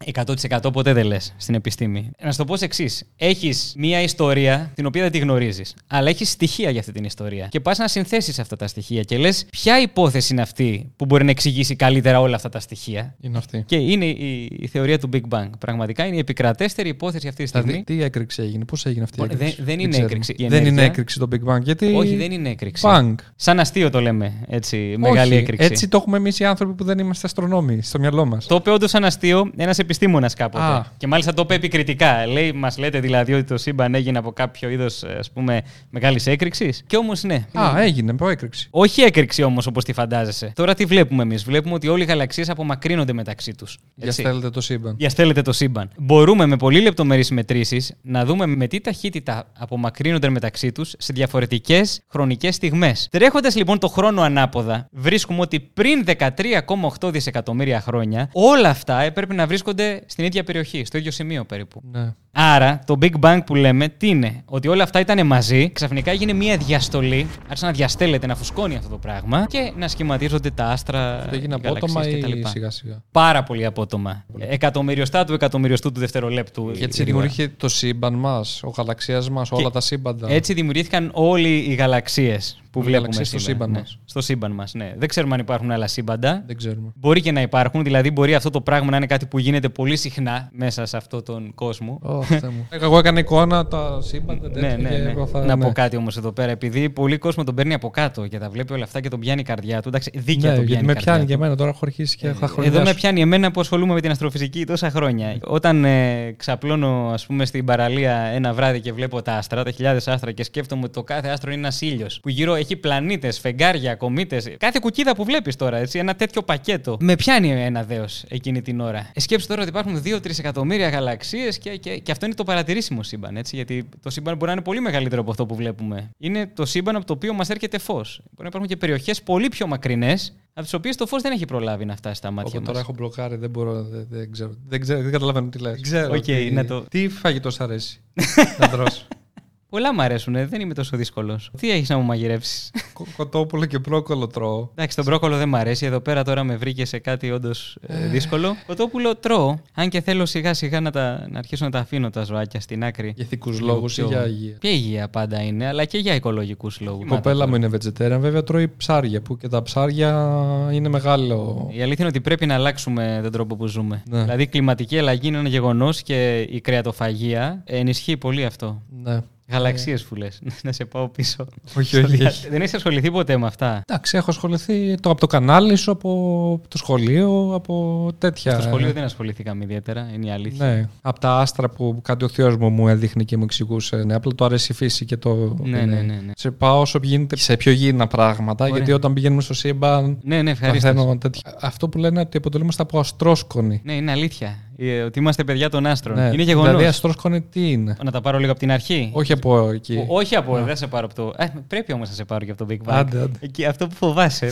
100% ποτέ δεν λες στην επιστήμη. Να σου το πω εξής. Έχεις μία ιστορία την οποία δεν τη γνωρίζεις, αλλά έχεις στοιχεία για αυτή την ιστορία. Και πας να συνθέσεις αυτά τα στοιχεία και λες, ποια υπόθεση είναι αυτή που μπορεί να εξηγήσει καλύτερα όλα αυτά τα στοιχεία. Είναι αυτή. Και είναι η, η θεωρία του Big Bang. Πραγματικά είναι η επικρατέστερη υπόθεση αυτή τη στιγμή. Δηλαδή, τι έκρηξη έγινε, πώς έγινε αυτή η Λοιπόν, έκρηξη; δεν- δεν είναι ξέρουμε. έκρηξη. Η Δεν είναι ενέργεια- έκρηξη το Big Bang. Γιατί. Όχι, δεν είναι έκρηξη. Bang. Σαν αστείο το λέμε έτσι. Μεγάλη Όχι, έκρηξη. Έτσι το έχουμε εμείς οι άνθρωποι που δεν είμαστε αστρονόμοι στο μυαλό μας. Το είπε όντως σαν αστείο ένας επιστήμονας κάποτε. Α. Και μάλιστα το είπε επικριτικά. Λέει, μας λέτε δηλαδή ότι το σύμπαν έγινε από κάποιο είδος πούμε μεγάλης έκρηξης; Και όμως ναι. Α, έγινε, πω έκρηξη. Όχι έκρηξη όμως όπως τη φαντάζεσαι. Τώρα τι βλέπουμε εμείς; Βλέπουμε ότι όλοι οι γαλαξίες απομακρύνονται μεταξύ τους. Για στέλνετε το σύμπαν. Διαστέλλεται το σύμπαν. Μπορούμε με πολύ λεπτομερείς μετρήσεις να δούμε με τι ταχύτητα απομακρύνονται μεταξύ τους σε διαφορετικές χρονικές στιγμές. Τρέχοντας λοιπόν το χρόνο ανάποδα, βρίσκουμε ότι πριν 13,8 δισεκατομμύρια χρόνια, όλα αυτά έπρεπε να βρίσκονται στην ίδια περιοχή, στο ίδιο σημείο περίπου. Ναι. Άρα, το Big Bang που λέμε, τι είναι, ότι όλα αυτά ήταν μαζί, ξαφνικά έγινε μια διαστολή, άρχισε να διαστέλλεται, να φουσκώνει αυτό το πράγμα και να σχηματίζονται τα άστρα. Το έγινε οι απότομα γαλαξίες ή κτλ. σιγά σιγά. Πάρα πολύ απότομα. Εκατομμυριωστά του εκατομμυριωστού του δευτερολέπτου. Γιατί γρήγορα. δημιουργήθηκε το σύμπαν μας, ο γαλαξίας μας, όλα τα σύμπαντα. Έτσι δημιουργήθηκαν όλοι οι γαλαξίες που Οι βλέπουμε γαλαξίες στο σήμερα. σύμπαν Ναι, μας. Στο σύμπαν μας, ναι. Δεν ξέρουμε αν υπάρχουν άλλα σύμπαντα. Δεν ξέρουμε. Μπορεί και να υπάρχουν, δηλαδή μπορεί αυτό το πράγμα να είναι κάτι που γίνεται πολύ συχνά μέσα σε αυτόν τον κόσμο. Ω, Θεέ μου. Εγώ έκανα εικόνα τα σύμπαντα. Ναι, τέτοια ναι, και ναι. εγώ θα- Να ναι. πω κάτι όμως εδώ πέρα. Επειδή πολύ κόσμο τον παίρνει από κάτω και τα βλέπει όλα αυτά και τον πιάνει η καρδιά του. Εντάξει, δίκαια Ναι, τον γιατί πιάνει. με η καρδιά πιάνει του. και εμένα τώρα έχω αρχίσει και θα Εδώ χρονιάσω. με πιάνει εμένα που ασχολούμαι με την αστροφυσική τόσα χρόνια. Όταν ε, ξαπλώνω, ας πούμε, στην παραλία ένα βράδυ και βλέπω τα άστρα, τα χιλιάδες άστρα και σκέφτομαι ότι το κάθε άστρο είναι ένας ήλιος που γύρω έχει πλανήτες, φεγγάρια, κομήτες. Κάθε κουκίδα που βλέπεις τώρα, έτσι, ένα τέτοιο πακέτο. Με πιάνει ένα δέος εκείνη την ώρα. Ε, σκέψου τώρα ότι υπάρχουν 2-3 εκατομμύρια γαλαξίες και, και, και αυτό είναι το παρατηρήσιμο σύμπαν, έτσι. Γιατί το σύμπαν μπορεί να είναι πολύ μεγαλύτερο από αυτό που βλέπουμε. Είναι το σύμπαν από το οποίο μας έρχεται φως. Μπορεί να υπάρχουν και περιοχές πολύ πιο μακρινές, από τις οποίες το φως δεν έχει προλάβει να φτάσει στα μάτια Εγώ μας. τώρα έχω μπλοκάρει, δεν μπορώ, δεν, δεν ξέρω. Δεν, ξέρω, δεν καταλαβαίνω τι λες. ξέρω ΟΚ, τι- να το- Τι φαγητό σ' αρέσει να τρως. Πολλά μου αρέσουν, ε, δεν είμαι τόσο δύσκολος. Τι έχεις να μου μαγειρεύσει. Κο- Κοτόπουλο και μπρόκολο τρώω. Εντάξει, τον μπρόκολο δεν μ' αρέσει. Εδώ πέρα τώρα με βρήκε σε κάτι όντως δύσκολο. Κοτόπουλο τρώω. Αν και θέλω σιγά σιγά να, τα, να αρχίσω να τα αφήνω τα ζωάκια στην άκρη. Για ηθικούς Λίγο λόγους ή πιο- για υγεία. Και υγεία πάντα είναι, αλλά και για οικολογικούς λόγους. Η κοπέλα μου είναι vegetarian, βέβαια τρώει ψάρια που και τα ψάρια είναι μεγάλο. Η αλήθεια είναι ότι πρέπει να αλλάξουμε τον τρόπο που ζούμε. Ναι. Δηλαδή, η κλιματική αλλαγή είναι ένα γεγονός και η κρεατοφαγία ενισχύει πολύ αυτό. Ναι. Γαλαξίες που λες. να σε πάω πίσω. Όχι, Στο όχι, δια- όχι. Δεν έχει ασχοληθεί ποτέ με αυτά; Εντάξει, έχω ασχοληθεί το, από το κανάλι σου, από το σχολείο, από τέτοια. Στο σχολείο δεν ασχοληθήκαμε ιδιαίτερα, είναι η αλήθεια. Ναι, από τα άστρα που κάτι ο θείο μου μου έδειχνε και μου εξηγούσε. Ναι, απλά το αρέσει η φύση και το. Ναι, ναι, ναι, ναι. Σε πάω όσο γίνεται σε πιο γίνα πράγματα, Ωραία. γιατί όταν πηγαίνουμε στο σύμπαν. Ναι, ναι, ευχαρίστως. παθαίνω τέτοια. Αυτό που λένε ότι αποτελούμαστε από αστρόσκονοι. Ναι, είναι αλήθεια. Ε, Ότι είμαστε παιδιά των άστρων. Ναι, Είναι γεγονός. Δηλαδή, αστρόσκονοι τι είναι; Να τα πάρω λίγο από την αρχή. Όχι από εκεί. Ο- όχι από, δεν σε πάρω από το. Ε, πρέπει όμως να σε πάρω και από το Big Bang. Άντε, άντε. Εκεί, αυτό που φοβάσαι.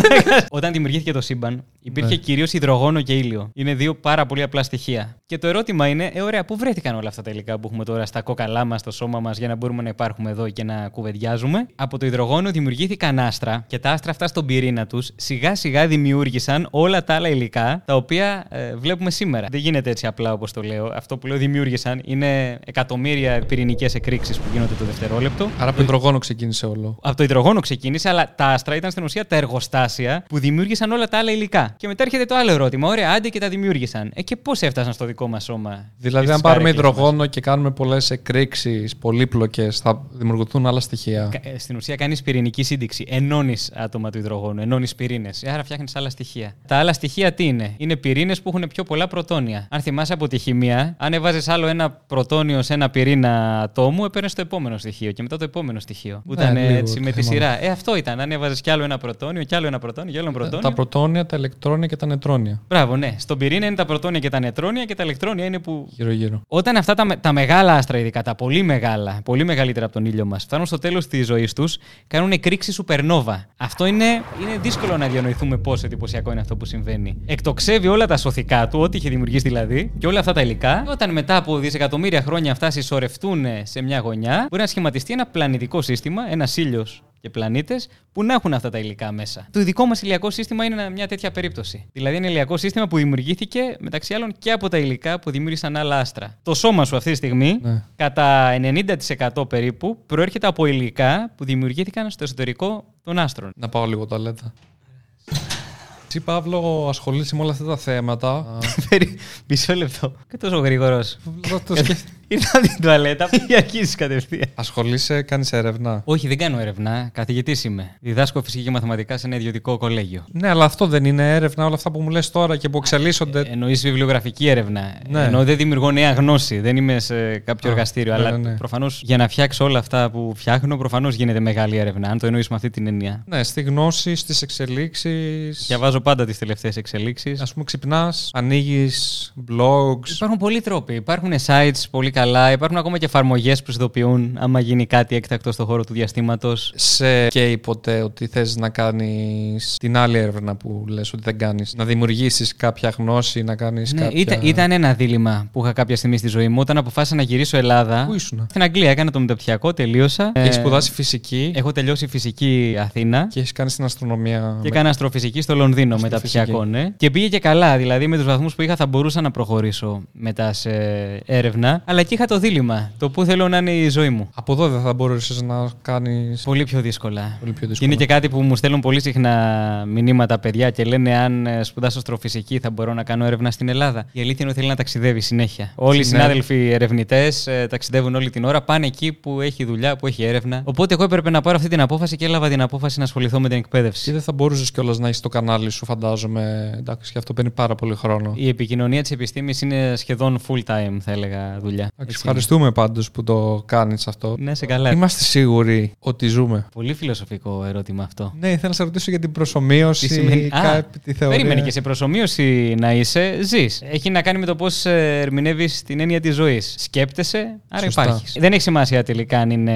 Όταν δημιουργήθηκε το σύμπαν, Υπήρχε Ναι. κυρίως υδρογόνο και ήλιο. Είναι δύο πάρα πολύ απλά στοιχεία. Και το ερώτημα είναι, ε, ωραία, πού βρέθηκαν όλα αυτά τα υλικά που έχουμε τώρα στα κόκαλά μας, στο σώμα μας, για να μπορούμε να υπάρχουμε εδώ και να κουβεντιάζουμε; Από το υδρογόνο δημιουργήθηκαν άστρα και τα άστρα αυτά στον πυρήνα τους σιγά σιγά δημιούργησαν όλα τα άλλα υλικά τα οποία ε, βλέπουμε σήμερα. Δεν γίνεται έτσι απλά όπως το λέω. Αυτό που λέω δημιούργησαν είναι εκατομμύρια πυρηνικές εκρήξεις που γίνονται το δευτερόλεπτο. Άρα από υδρογόνο ξεκίνησε όλο. Από το υδρογόνο ξεκίνησε, αλλά τα άστρα ήταν στην ουσία τα εργοστάσια που δημιούργησαν όλα τα άλλα υλικά. Και μετά έρχεται το άλλο ερώτημα. Ωραία, άντε και τα δημιούργησαν. Ε, και πώς έφτασαν στο δικό μας σώμα. Δηλαδή, και αν στις πάρουμε καρέκλες μας; υδρογόνο και κάνουμε πολλές εκρήξεις πολύπλοκες, θα δημιουργηθούν άλλα στοιχεία; Κα- ε, Στην ουσία κάνεις πυρηνική σύνδεξη. Ενώνεις άτομα του υδρογόνου, ενώνεις πυρήνες. Άρα φτιάχνεις άλλα στοιχεία. Τα άλλα στοιχεία τι είναι, Είναι πυρήνες που έχουν πιο πολλά πρωτόνια. Αν θυμάσαι από τη χημεία, αν έβαζες άλλο ένα πρωτόνιο σε ένα πυρήνα ατόμου, έπαιρνες το επόμενο στοιχείο και μετά το επόμενο στοιχείο. Που Ναι, ήταν λίγο έτσι το με τη θέμα. σειρά. Ε, αυτό ήταν. Αν έβαζες κι άλλο ένα πρωτόνιο, κι άλλο ένα πρωτόνιο, κι άλλο ένα πρωτόνιο. Τα πρωτόνια, τα ηλεκτρόνια και τα νετρόνια. Μπράβο, ναι. Στον πυρήνα είναι τα πρωτόνια και τα νετρόνια και τα ηλεκτρόνια είναι που Γύρω-γύρω. όταν αυτά τα, με- τα μεγάλα άστρα, ειδικά τα πολύ μεγάλα, πολύ μεγαλύτερα από τον ήλιο μας, φτάνουν στο τέλος της ζωής τους, κάνουν εκρήξη σουπερνόβα. Αυτό είναι, είναι δύσκολο να διανοηθούμε πόσο εντυπωσιακό είναι αυτό που συμβαίνει. Εκτοξεύει όλα τα σωθικά του, ό,τι είχε δημιουργήσει δηλαδή, και όλα αυτά τα υλικά. Και όταν μετά από δισεκατομμύρια χρόνια αυτά συσσωρευτούν σε μια γωνιά, μπορεί να σχηματιστεί ένα πλανητικό σύστημα, ένας ήλιος και πλανήτες που να έχουν αυτά τα υλικά μέσα. Το δικό μας ηλιακό σύστημα είναι ένα- μια τέτοια περίπτωση. Δηλαδή, ένα ηλιακό σύστημα που δημιουργήθηκε μεταξύ άλλων και από τα υλικά που δημιούργησαν άλλα άστρα. Το σώμα σου αυτή τη στιγμή, Ναι. κατά 90% περίπου, προέρχεται από υλικά που δημιουργήθηκαν στο εσωτερικό των άστρων. Να πάω λίγο τουαλέτα. Εσύ, Παύλο, ασχολείσαι με όλα αυτά τα θέματα. Περί- Μισό λεπτό. Και τόσο γρήγορος. Θα το σκέφ- Ήρθα την τουαλέτα ή αρχίζει κατευθείαν. Ασχολείσαι, κάνεις έρευνα; Όχι, δεν κάνω έρευνα. Καθηγητής είμαι. Διδάσκω φυσική και μαθηματικά σε ένα ιδιωτικό κολέγιο. Ναι, αλλά αυτό δεν είναι έρευνα, όλα αυτά που μου λες τώρα και που εξελίσσονται. Εννοείς βιβλιογραφική έρευνα. Ναι. Ενώ δεν δημιουργώ νέα γνώση. Δεν είμαι σε κάποιο Α, εργαστήριο. ναι, αλλά ναι, ναι. προφανώς για να φτιάξω όλα αυτά που φτιάχνω, προφανώς γίνεται μεγάλη έρευνα. Αν το εννοείς με αυτή την έννοια. Ναι, στη γνώση, στις εξελίξεις. Διαβάζω πάντα τις τελευταίες εξελίξεις. Α πούμε, ξυπνάς, ανοίγεις blogs. Υπάρχουν πολλοί τρόποι. Υπάρχουν sites πολύ καλά. Υπάρχουν ακόμα και εφαρμογές που ειδοποιούν άμα γίνει κάτι έκτακτο στον χώρο του διαστήματος. Σε καίει ποτέ ότι θες να κάνεις την άλλη έρευνα που λες ότι δεν κάνεις. Να δημιουργήσεις κάποια γνώση, να κάνεις Ναι, κάποια... ήταν, ήταν ένα δίλημα που είχα κάποια στιγμή στη ζωή μου όταν αποφάσισα να γυρίσω Ελλάδα. Πού ήσουν; Στην Αγγλία έκανα το μεταπτυχιακό, τελείωσα. Έχεις Ε, σπουδάσει φυσική; Έχω τελειώσει φυσική Αθήνα. και έχεις κάνει στην αστρονομία. Και έκανα αστροφυσική στο Λονδίνο Αστροφυσική. μεταπτυχιακό, ναι. Και πήγε και καλά. Δηλαδή με τους βαθμούς που είχα θα μπορούσα να προχωρήσω μετά σε έρευνα. Αλλά εκεί είχα το δίλημα. Το πού θέλω να είναι η ζωή μου. Από εδώ δεν θα μπορούσες να κάνεις... Πολύ πιο δύσκολα. Πολύ πιο Και δύσκολα. είναι και κάτι που μου στέλνουν πολύ συχνά μηνύματα παιδιά και λένε αν ε, σπουδάσω αστροφυσική θα μπορώ να κάνω έρευνα στην Ελλάδα. Η αλήθεια είναι ότι θέλει να ταξιδεύει συνέχεια. Όλοι οι Συνέχεια. συνάδελφοι ερευνητές ταξιδεύουν όλη την ώρα, πάνε εκεί που έχει δουλειά, που έχει έρευνα. Οπότε εγώ έπρεπε να πάρω αυτή την απόφαση και έλαβα την απόφαση να ασχοληθώ με την εκπαίδευση. Και δεν θα μπορούσες κιόλας να έχει το κανάλι σου, φαντάζομαι. Εντάξει, και αυτό παίρνει πάρα πολύ χρόνο. Η επικοινωνία της επιστήμης είναι σχεδόν full time, θα έλεγα, δουλειά. Εντάξει, Έτσι ευχαριστούμε πάντως που το κάνεις αυτό. είναι. Ναι, σε καλά. Είμαστε σίγουροι ότι ζούμε. Πολύ φιλοσοφικό ερώτημα αυτό. Ναι, ήθελα να σε ρωτήσω για την προσωμείωση. Τι σημαίνει. Α, κάτι, τη θεωρία. Περίμενε και σε προσωμείωση να είσαι, ζεις. Έχει να κάνει με το πώς ερμηνεύεις την έννοια της ζωής. Σκέπτεσαι, άρα Σωστά. υπάρχεις. Δεν έχει σημασία τελικά αν είναι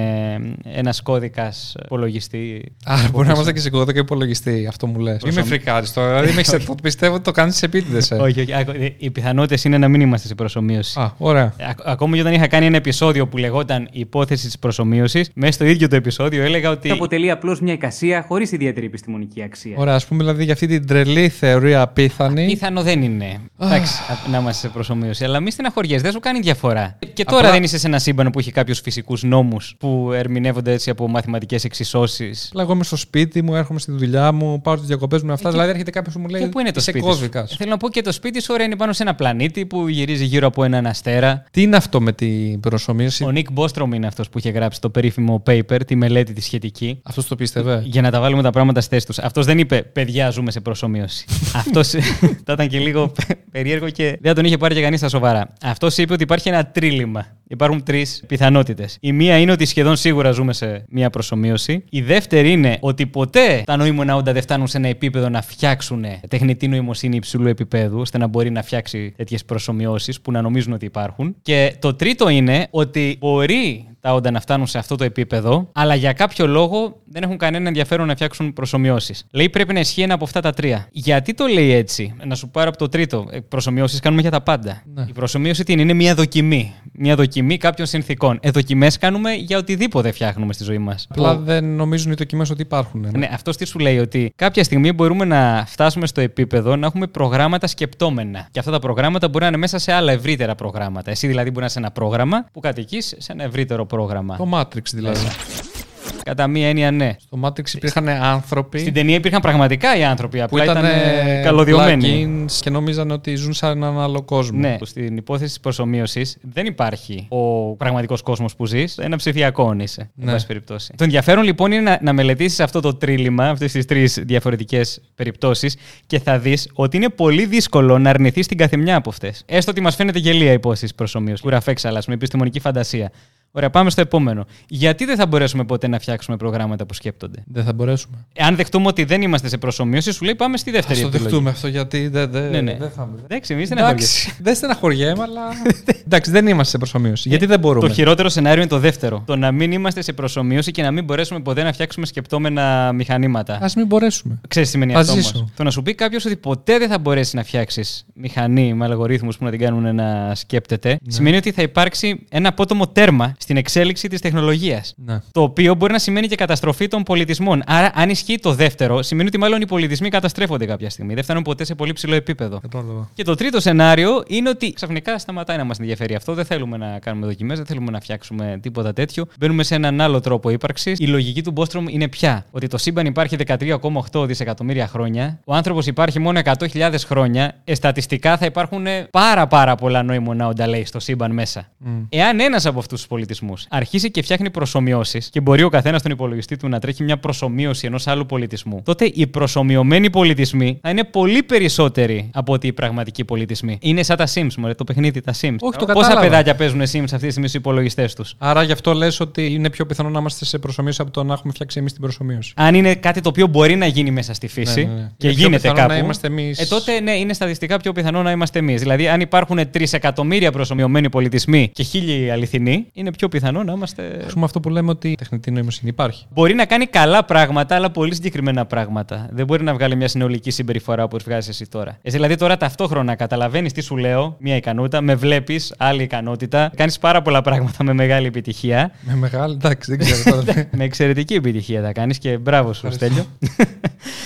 ένας κώδικας υπολογιστή. Άρα μπορεί να είμαστε και σε κώδικα υπολογιστή, αυτό μου λες. Μην με φρικάρεις τώρα. Δηλαδή, με έχεις- το πιστεύω ότι το κάνεις επίτηδες. όχι, όχι. άκου, ε, Οι πιθανότητες είναι να μην είμαστε σε προσωμείωση. Α, ωραία. Ε, ακ- Ακόμα και όταν είχα κάνει ένα επεισόδιο που λεγόταν Η υπόθεση της προσωμείωσης, μέσα στο ίδιο το επεισόδιο έλεγα ότι. αποτελεί απλώς μια εικασία χωρίς ιδιαίτερη επιστημονική αξία. Ωραία, ας πούμε δηλαδή για αυτή την τρελή θεωρία απίθανη. Πιθανό δεν είναι. Εντάξει, α- να είμαστε σε προσωμείωση. Αλλά μη στεναχωριέσαι, δεν σου κάνει διαφορά. Και τώρα Απλά- δεν είσαι σε ένα σύμπαν που έχει κάποιους φυσικούς νόμους που ερμηνεύονται έτσι από μαθηματικές εξισώσεις. Αλλά εγώ είμαι στο σπίτι μου, έρχομαι στη δουλειά μου, πάω τι διακοπές μου με αυτά. Δηλαδή έρχεται κάποιος που μου λέει. Και πού είναι το «Είσαι σπίτι κώδικας». σου. Θέλω να πω και το σπίτι σου, ωραία, είναι πάνω σε ένα πλανήτη που γυρίζει γύρω από έναν αστέρα. Τι είναι αυτό με την προσωμείωση. Ο Νίκ Μπόστρομ είναι αυτός που είχε γράψει το περίφημο paper, τη μελέτη τη σχετική. Αυτός το πίστευε. Για να τα βάλουμε τα πράγματα στη θέση τους. Αυτός δεν είπε παιδιά, ζούμε σε προσωμείωση. Αυτός θα ήταν και λίγο περίεργο και δεν θα τον είχε πάρει και κανείς στα σοβαρά. Αυτός είπε ότι υπάρχει ένα τρίλημα. Υπάρχουν τρεις πιθανότητες. Η μία είναι ότι σχεδόν σίγουρα ζούμε σε μία προσωμείωση. Η δεύτερη είναι ότι ποτέ τα νοήμωνα όντα δεν φτάνουν σε ένα επίπεδο να φτιάξουν τεχνητή νοημοσύνη υψηλού επίπεδου, ώστε να μπορεί να φτιάξει τέτοιες προσωμιώσεις που να νομίζουν ότι υπάρχουν. Και το τρίτο είναι ότι μπορεί τα όντα να φτάνουν σε αυτό το επίπεδο, αλλά για κάποιο λόγο δεν έχουν κανένα ενδιαφέρον να φτιάξουν προσωμιώσεις. Λέει πρέπει να ισχύει ένα από αυτά τα τρία. Γιατί το λέει έτσι, να σου πάρω από το τρίτο. Προσωμιώσεις κάνουμε για τα πάντα. Ναι. Η προσωμείωση τι είναι, είναι μια δοκιμή. Μια δοκιμή κάποιων συνθήκων. Ε, δοκιμές κάνουμε για οτιδήποτε φτιάχνουμε στη ζωή μας. Απλά δεν νομίζουν οι δοκιμές ότι υπάρχουν. Ναι, αυτός τι σου λέει, ότι κάποια στιγμή μπορούμε να φτάσουμε στο επίπεδο να έχουμε προγράμματα σκεπτόμενα. Και αυτά τα προγράμματα μπορεί να είναι μέσα σε άλλα ευρύτερα προγράμματα. Εσύ δηλαδή μπορεί να είσαι ένα πρόγραμμα που κατοικείς σε ένα ευρύτερο πρόγραμμα. Το Matrix δηλαδή. Κατά μία έννοια, ναι. Στο Matrix υπήρχαν άνθρωποι Στην ταινία υπήρχαν πραγματικά οι άνθρωποι, που απλά ήταν ήταν ε, καλωδιωμένοι. plugins και νομίζαν ότι ζουν σε έναν άλλο κόσμο. Ναι, στην υπόθεση της προσωμείωσης δεν υπάρχει ο πραγματικός κόσμος που ζεις, ένα ψηφιακό είσαι. Εν Ναι. πάση περιπτώσει. Το ενδιαφέρον λοιπόν είναι να, να μελετήσεις αυτό το τρίλημα, αυτές τις τρεις διαφορετικές περιπτώσεις και θα δεις ότι είναι πολύ δύσκολο να αρνηθείς την καθεμιά από αυτές. Έστω ότι μας φαίνεται γελία η υπόθεση προσωμείωσης. Κουραφέξαλα, με επιστημονική φαντασία. Ωραία, πάμε στο επόμενο. Γιατί δεν θα μπορέσουμε ποτέ να φτιάξουμε προγράμματα που σκέπτονται; Δεν θα μπορέσουμε. Αν δεχτούμε ότι δεν είμαστε σε προσωμείωση, σου λέει πάμε στη Θα δεύτερη το επιλογή. δεχτούμε αυτό γιατί δεν δεν- Ναι, ναι. δεν θα Εντάξει, εμείς δεν έχουμε Εντάξει, δεν στεναχωριέμαι, αλλά. Εντάξει, δεν είμαστε σε προσωμείωση. Γιατί δεν μπορούμε; Το χειρότερο σενάριο είναι το δεύτερο. Το να μην είμαστε σε προσωμείωση και να μην μπορέσουμε ποτέ να φτιάξουμε σκεπτόμενα μηχανήματα. Α μην μπορέσουμε. Ξέρεις τι σημαίνει Ας αυτό ζήσω. όμως. Το να σου πει κάποιος ότι ποτέ δεν θα μπορέσει να φτιάξεις μηχανή με αλγορίθμους που να την κάνουν να σκέπτεται, Ναι. σημαίνει ότι θα υπάρξει ένα απότομο τέρμα στην εξέλιξη της τεχνολογίας. Ναι. Το οποίο μπορεί να σημαίνει και καταστροφή των πολιτισμών. Άρα, αν ισχύει το δεύτερο, σημαίνει ότι μάλλον οι πολιτισμοί καταστρέφονται κάποια στιγμή. Δεν φτάνουν ποτέ σε πολύ ψηλό επίπεδο. Κατάλαβα. Και το τρίτο σενάριο είναι ότι ξαφνικά σταματάει να μας ενδιαφέρει αυτό. Δεν θέλουμε να κάνουμε δοκιμές, δεν θέλουμε να φτιάξουμε τίποτα τέτοιο. Μπαίνουμε σε έναν άλλο τρόπο ύπαρξης. Η λογική του Μπόστρομ είναι πια ότι το σύμπαν υπάρχει 13,8 δισεκατομμύρια χρόνια. Ο άνθρωπος υπάρχει μόνο 100.000 χρόνια. Ε, στατιστικά θα υπάρχουν πάρα πάρα πολλά νοήμονα όντα λέει στο σύμπαν μέσα. Εάν ένας από αυτούς τους πολιτισμούς αρχίσει και φτιάχνει προσωμιώσεις και μπορεί ο καθένας στον υπολογιστή του να τρέχει μια προσωμείωση ενός άλλου πολιτισμού, τότε οι προσωμιωμένοι πολιτισμοί θα είναι πολύ περισσότεροι από ότι οι πραγματικοί πολιτισμοί. Είναι σαν τα Sims, μωρέ, το παιχνίδι, τα Sims. Όχι, το Πόσα κατάλαβα. παιδάκια παίζουν Sims αυτή τη στιγμή στους υπολογιστές τους; Άρα γι' αυτό λες ότι είναι πιο πιθανό να είμαστε σε προσωμείωση από το να έχουμε φτιάξει εμείς την προσωμείωση. Αν είναι κάτι το οποίο μπορεί να γίνει μέσα στη φύση Ναι, ναι, ναι. και Είναι πιο γίνεται πιθανό κάπου. να είμαστε εμείς- Ε, τότε ναι, είναι στατιστικά πιο πιθανό να είμαστε εμείς. Δηλαδή, αν υπάρχουν 3 εκατομμύρια προσωμιωμένοι πολιτισμοί και χίλιοι αληθινοί, είναι πιο πιθανό να είμαστε. Α πούμε αυτό που λέμε ότι η τεχνητή νοημοσύνη υπάρχει. Μπορεί να κάνει καλά πράγματα, αλλά πολύ συγκεκριμένα πράγματα. Δεν μπορεί να βγάλει μια συνολική συμπεριφορά όπως βγάζεις εσύ τώρα. Εσύ δηλαδή τώρα ταυτόχρονα καταλαβαίνεις τι σου λέω, μια ικανότητα, με βλέπεις, άλλη ικανότητα, κάνεις πάρα πολλά πράγματα με μεγάλη επιτυχία. Με μεγάλη. Εντάξει, δεν ξέρω τώρα. με εξαιρετική επιτυχία θα κάνεις και μπράβο σου, Στέλιο.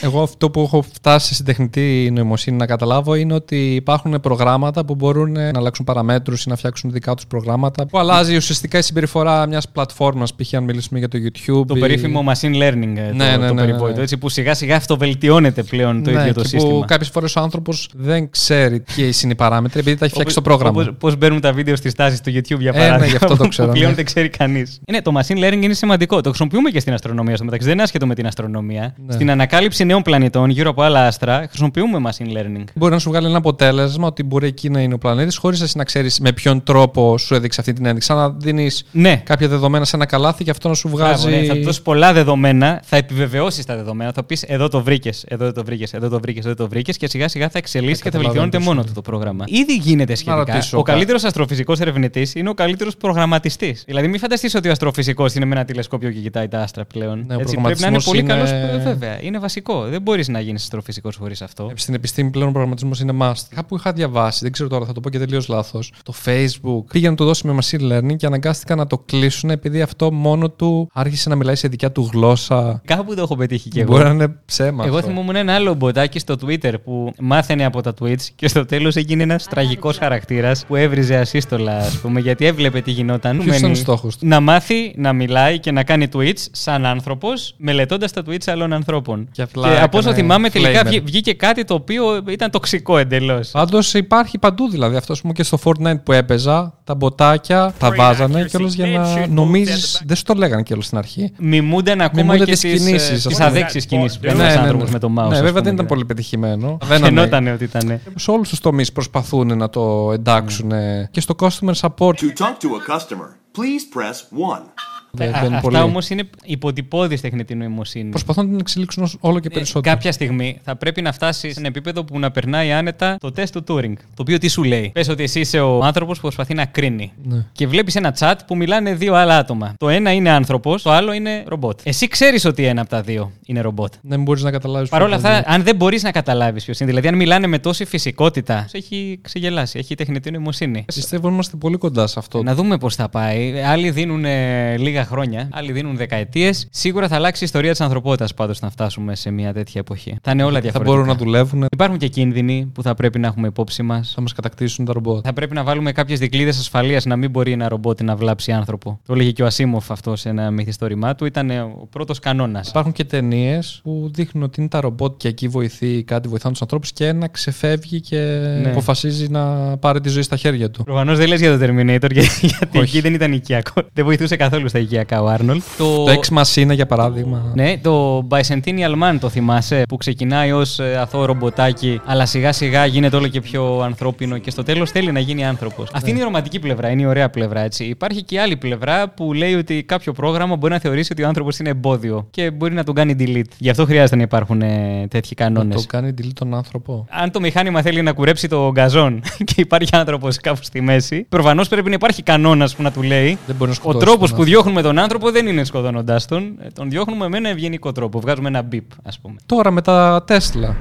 Εγώ αυτό που έχω φτάσει στην τεχνητή νοημοσύνη να καταλάβω είναι ότι υπάρχουν προγράμματα που μπορούν να αλλάξουν παραμέτρους ή να φτιάξουν δικά τους προγράμματα που αλλάζει ουσιαστικά η συμπεριφορά μιας πλατφόρμας π.χ. αν μιλήσουμε για το YouTube. το ή- περίφημο machine learning, ε, Ναι, το, ναι, το ναι, περιβόητο, ναι. έτσι, που σιγά σιγά αυτοβελτιώνεται πλέον το ναι, ίδιο το και σύστημα. Που κάποιες φορές ο άνθρωπος δεν ξέρει ποιε είναι οι παράμετροι επειδή τα έχει φτιάξει το πρόγραμμα. Πώς μπαίνουν τα βίντεο στις τάσεις του YouTube για Ε, ναι, παράδειγμα. γι' αυτό το ξέρω, Που πλέον ναι. δεν ξέρει κανείς. Είναι, το machine learning είναι σημαντικό. Το χρησιμοποιούμε και στην αστρονομία στο μεταξύ. Δεν είναι άσχετο με την αστρονομία. Ναι. Στην ανακάλυψη νέων πλανητών γύρω από άλλα άστρα χρησιμοποιούμε machine learning. Μπορεί να σου βγάλει ένα αποτέλεσμα ότι μπορεί εκεί να είναι ο πλανήτης, χωρίς εσύ να ξέρεις με ποιον τρόπο σου έδειξε αυτή την ένδειξη. Σαν να δίνεις Ναι. κάποια δεδομένα σε ένα καλάθι και αυτό να σου βγάζει. Μπράβο, ναι, θα του δώσεις πολλά δεδομένα, θα επιβεβαιώσεις τα δεδομένα, θα πεις εδώ το βρήκες, εδώ δεν το βρήκες, εδώ το βρήκες, εδώ το βρήκες και σιγά σιγά θα εξελίσσει και θα καταλαβαίνω βελτιώνεται τι σου μόνο λέει. του το πρόγραμμα. Ήδη γίνεται σχετικά. ρωτήσω Ο κάτι. καλύτερος αστροφυσικός ερευνητής είναι ο καλύτερος προγραμματιστής. Δηλαδή, μην φανταστείς ότι ο αστροφυσικός είναι με ένα τηλεσκόπιο και κοιτάει τα άστρα πλέον. Ναι, ο Έτσι, πρέπει να είναι προγραμματισμός πολύ είναι- καλό. Βέβαια, είναι βασικό. Δεν μπορείς να γίνεις αστροφυσικός χωρίς αυτό. Στην επιστήμη πλέον ο προγραμματισμός είναι must. Κάπου είχα διαβάσει, δεν ξέρω τώρα, θα το πω και τελείως λάθος. Το Facebook πήγε να το δώσει με machine learning και αναγκάστηκαν να το κλείσουν επειδή αυτό μόνο του άρχισε να μιλάει σε δικιά του γλώσσα. Κάπου το έχω πετύχει κι εγώ. Μπορεί να είναι ψέμα. Εγώ αυτό. θυμόμουν ένα άλλο μποτάκι στο Twitter που μάθαινε από τα tweets και στο τέλος έγινε ένας τραγικός χαρακτήρας που έβριζε ασύστολα, ας πούμε, γιατί έβλεπε τι γινόταν. Ποιος ήταν Μένει ο στόχος του; Να μάθει να μιλάει και να κάνει tweets σαν άνθρωπος, μελετώντας τα tweets άλλων ανθρώπων. Και απλά από όσο έκανε θυμάμαι, τελικά flamer. βγή- βγήκε κάτι το οποίο ήταν τοξικό εντελώς. Πάντως υπάρχει παντού δηλαδή. Αυτός πούμε και στο Fortnite που έπαιζα, τα μποτάκια τα βάζανε κιόλας για να νομίζεις. Δεν σου το λέγανε κιόλας στην αρχή. Μιμούνταν ακόμα Μιμούνται και τις τις κινήσεις, ας πούμε. αδέξιες κινήσεις που Ναι, έκανε ναι, ένας ναι, άνθρωπος ναι. με το mouse. Ναι, ας βέβαια πούμε, δεν ήταν ναι. πολύ πετυχημένο. Βαίνανε- Φαινόταν ότι ήταν. Σε όλους τους τομείς προσπαθούν να το εντάξουν. Και στο customer support. To talk to a customer, please press 1. Δεν- Α- δεν είναι Αυτά πολύ. όμως είναι υποτυπώδης τεχνητή νοημοσύνη. Προσπαθούν να την εξελίξουν ως- όλο και Ε, περισσότερο. Κάποια στιγμή θα πρέπει να φτάσεις σε ένα επίπεδο που να περνάει άνετα το τεστ του Turing. Το οποίο τι σου λέει; Πες ότι εσύ είσαι ο άνθρωπος που προσπαθεί να κρίνει. Ναι. Και βλέπεις ένα chat που μιλάνε δύο άλλα άτομα. Το ένα είναι άνθρωπος, το άλλο είναι ρομπότ. Εσύ ξέρεις ότι ένα από τα δύο είναι ρομπότ. Δεν μπορείς να καταλάβεις. Παρ' όλα αυτά, αν δεν μπορείς να καταλάβεις ποιος είναι, δηλαδή αν μιλάνε με τόση φυσικότητα, σε έχει ξεγελάσει, έχει τεχνητή νοημοσύνη. Πιστεύω είμαστε πολύ κοντά σε αυτό. Να δούμε πώς θα πάει. Άλλοι δίνουν ε, λίγα χρόνια, άλλοι δίνουν δεκαετίες. Σίγουρα θα αλλάξει η ιστορία της ανθρωπότητας πάντως να φτάσουμε σε μια τέτοια εποχή. Θα είναι όλα θα διαφορετικά. μπορούν να δουλεύουν, Υπάρχουν και κίνδυνοι που θα πρέπει να έχουμε υπόψη μας. θα μας κατακτήσουν τα ρομπότ. Θα πρέπει να βάλουμε κάποιες δικλείδες ασφαλείας να μην μπορεί ένα ρομπότ να βλάψει άνθρωπο. Το έλεγε και ο Ασίμοφ αυτό σε ένα μυθιστόρημά του. Ήταν ε, ο πρώτος κανόνας. Υπάρχουν και ταινίες που δείχνουν ότι είναι τα ρομπότ και εκεί βοηθεί ή κάτι βοηθάνε τους ανθρώπους και ένα ξεφεύγει και Ναι. αποφασίζει να πάρει τη ζωή στα χέρια του. Προφανώς δεν λες για το Terminator, για- γιατί Όχι. εκεί δεν ήταν οικιακό. Δεν βοηθούσε καθόλου στα οικιακά ο Άρνολ. Το Ex Machina για παράδειγμα. Ναι, το Bicentennial Man το θυμάσαι, που ξεκινάει ως αθώο ρομποτάκι, αλλά σιγά σιγά γίνεται όλο και πιο ανθρώπινο και στο τέλος θέλει να γίνει άνθρωπος. Αυτή είναι η ρομαντική πλευρά, είναι η ωραία πλευρά, έτσι. Υπάρχει και η άλλη πλευρά που λέει ότι κάποιο πρόγραμμα μπορεί να θεωρήσει ότι ο άνθρωπος είναι εμπόδιο και μπορεί να τον κάνει delete. Γι' αυτό χρειάζεται να υπάρχουν ε, τέτοιοι Να κανόνες. το κάνει delete τον άνθρωπο. Αν το μηχάνημα θέλει να κουρέψει το γκαζόν και υπάρχει άνθρωπος κάπου στη μέση, προφανώς πρέπει να υπάρχει κανόνας που να του λέει Δεν μπορεί να ο σκοτώσει. τρόπος τον που άνθρωπο. διώχνουμε τον άνθρωπο δεν είναι σκοτώνοντάς τον. Ε, Τον διώχνουμε με ένα ευγενικό τρόπο. Βγάζουμε ένα μπιπ, ας πούμε. Τώρα με τα Τέσλα.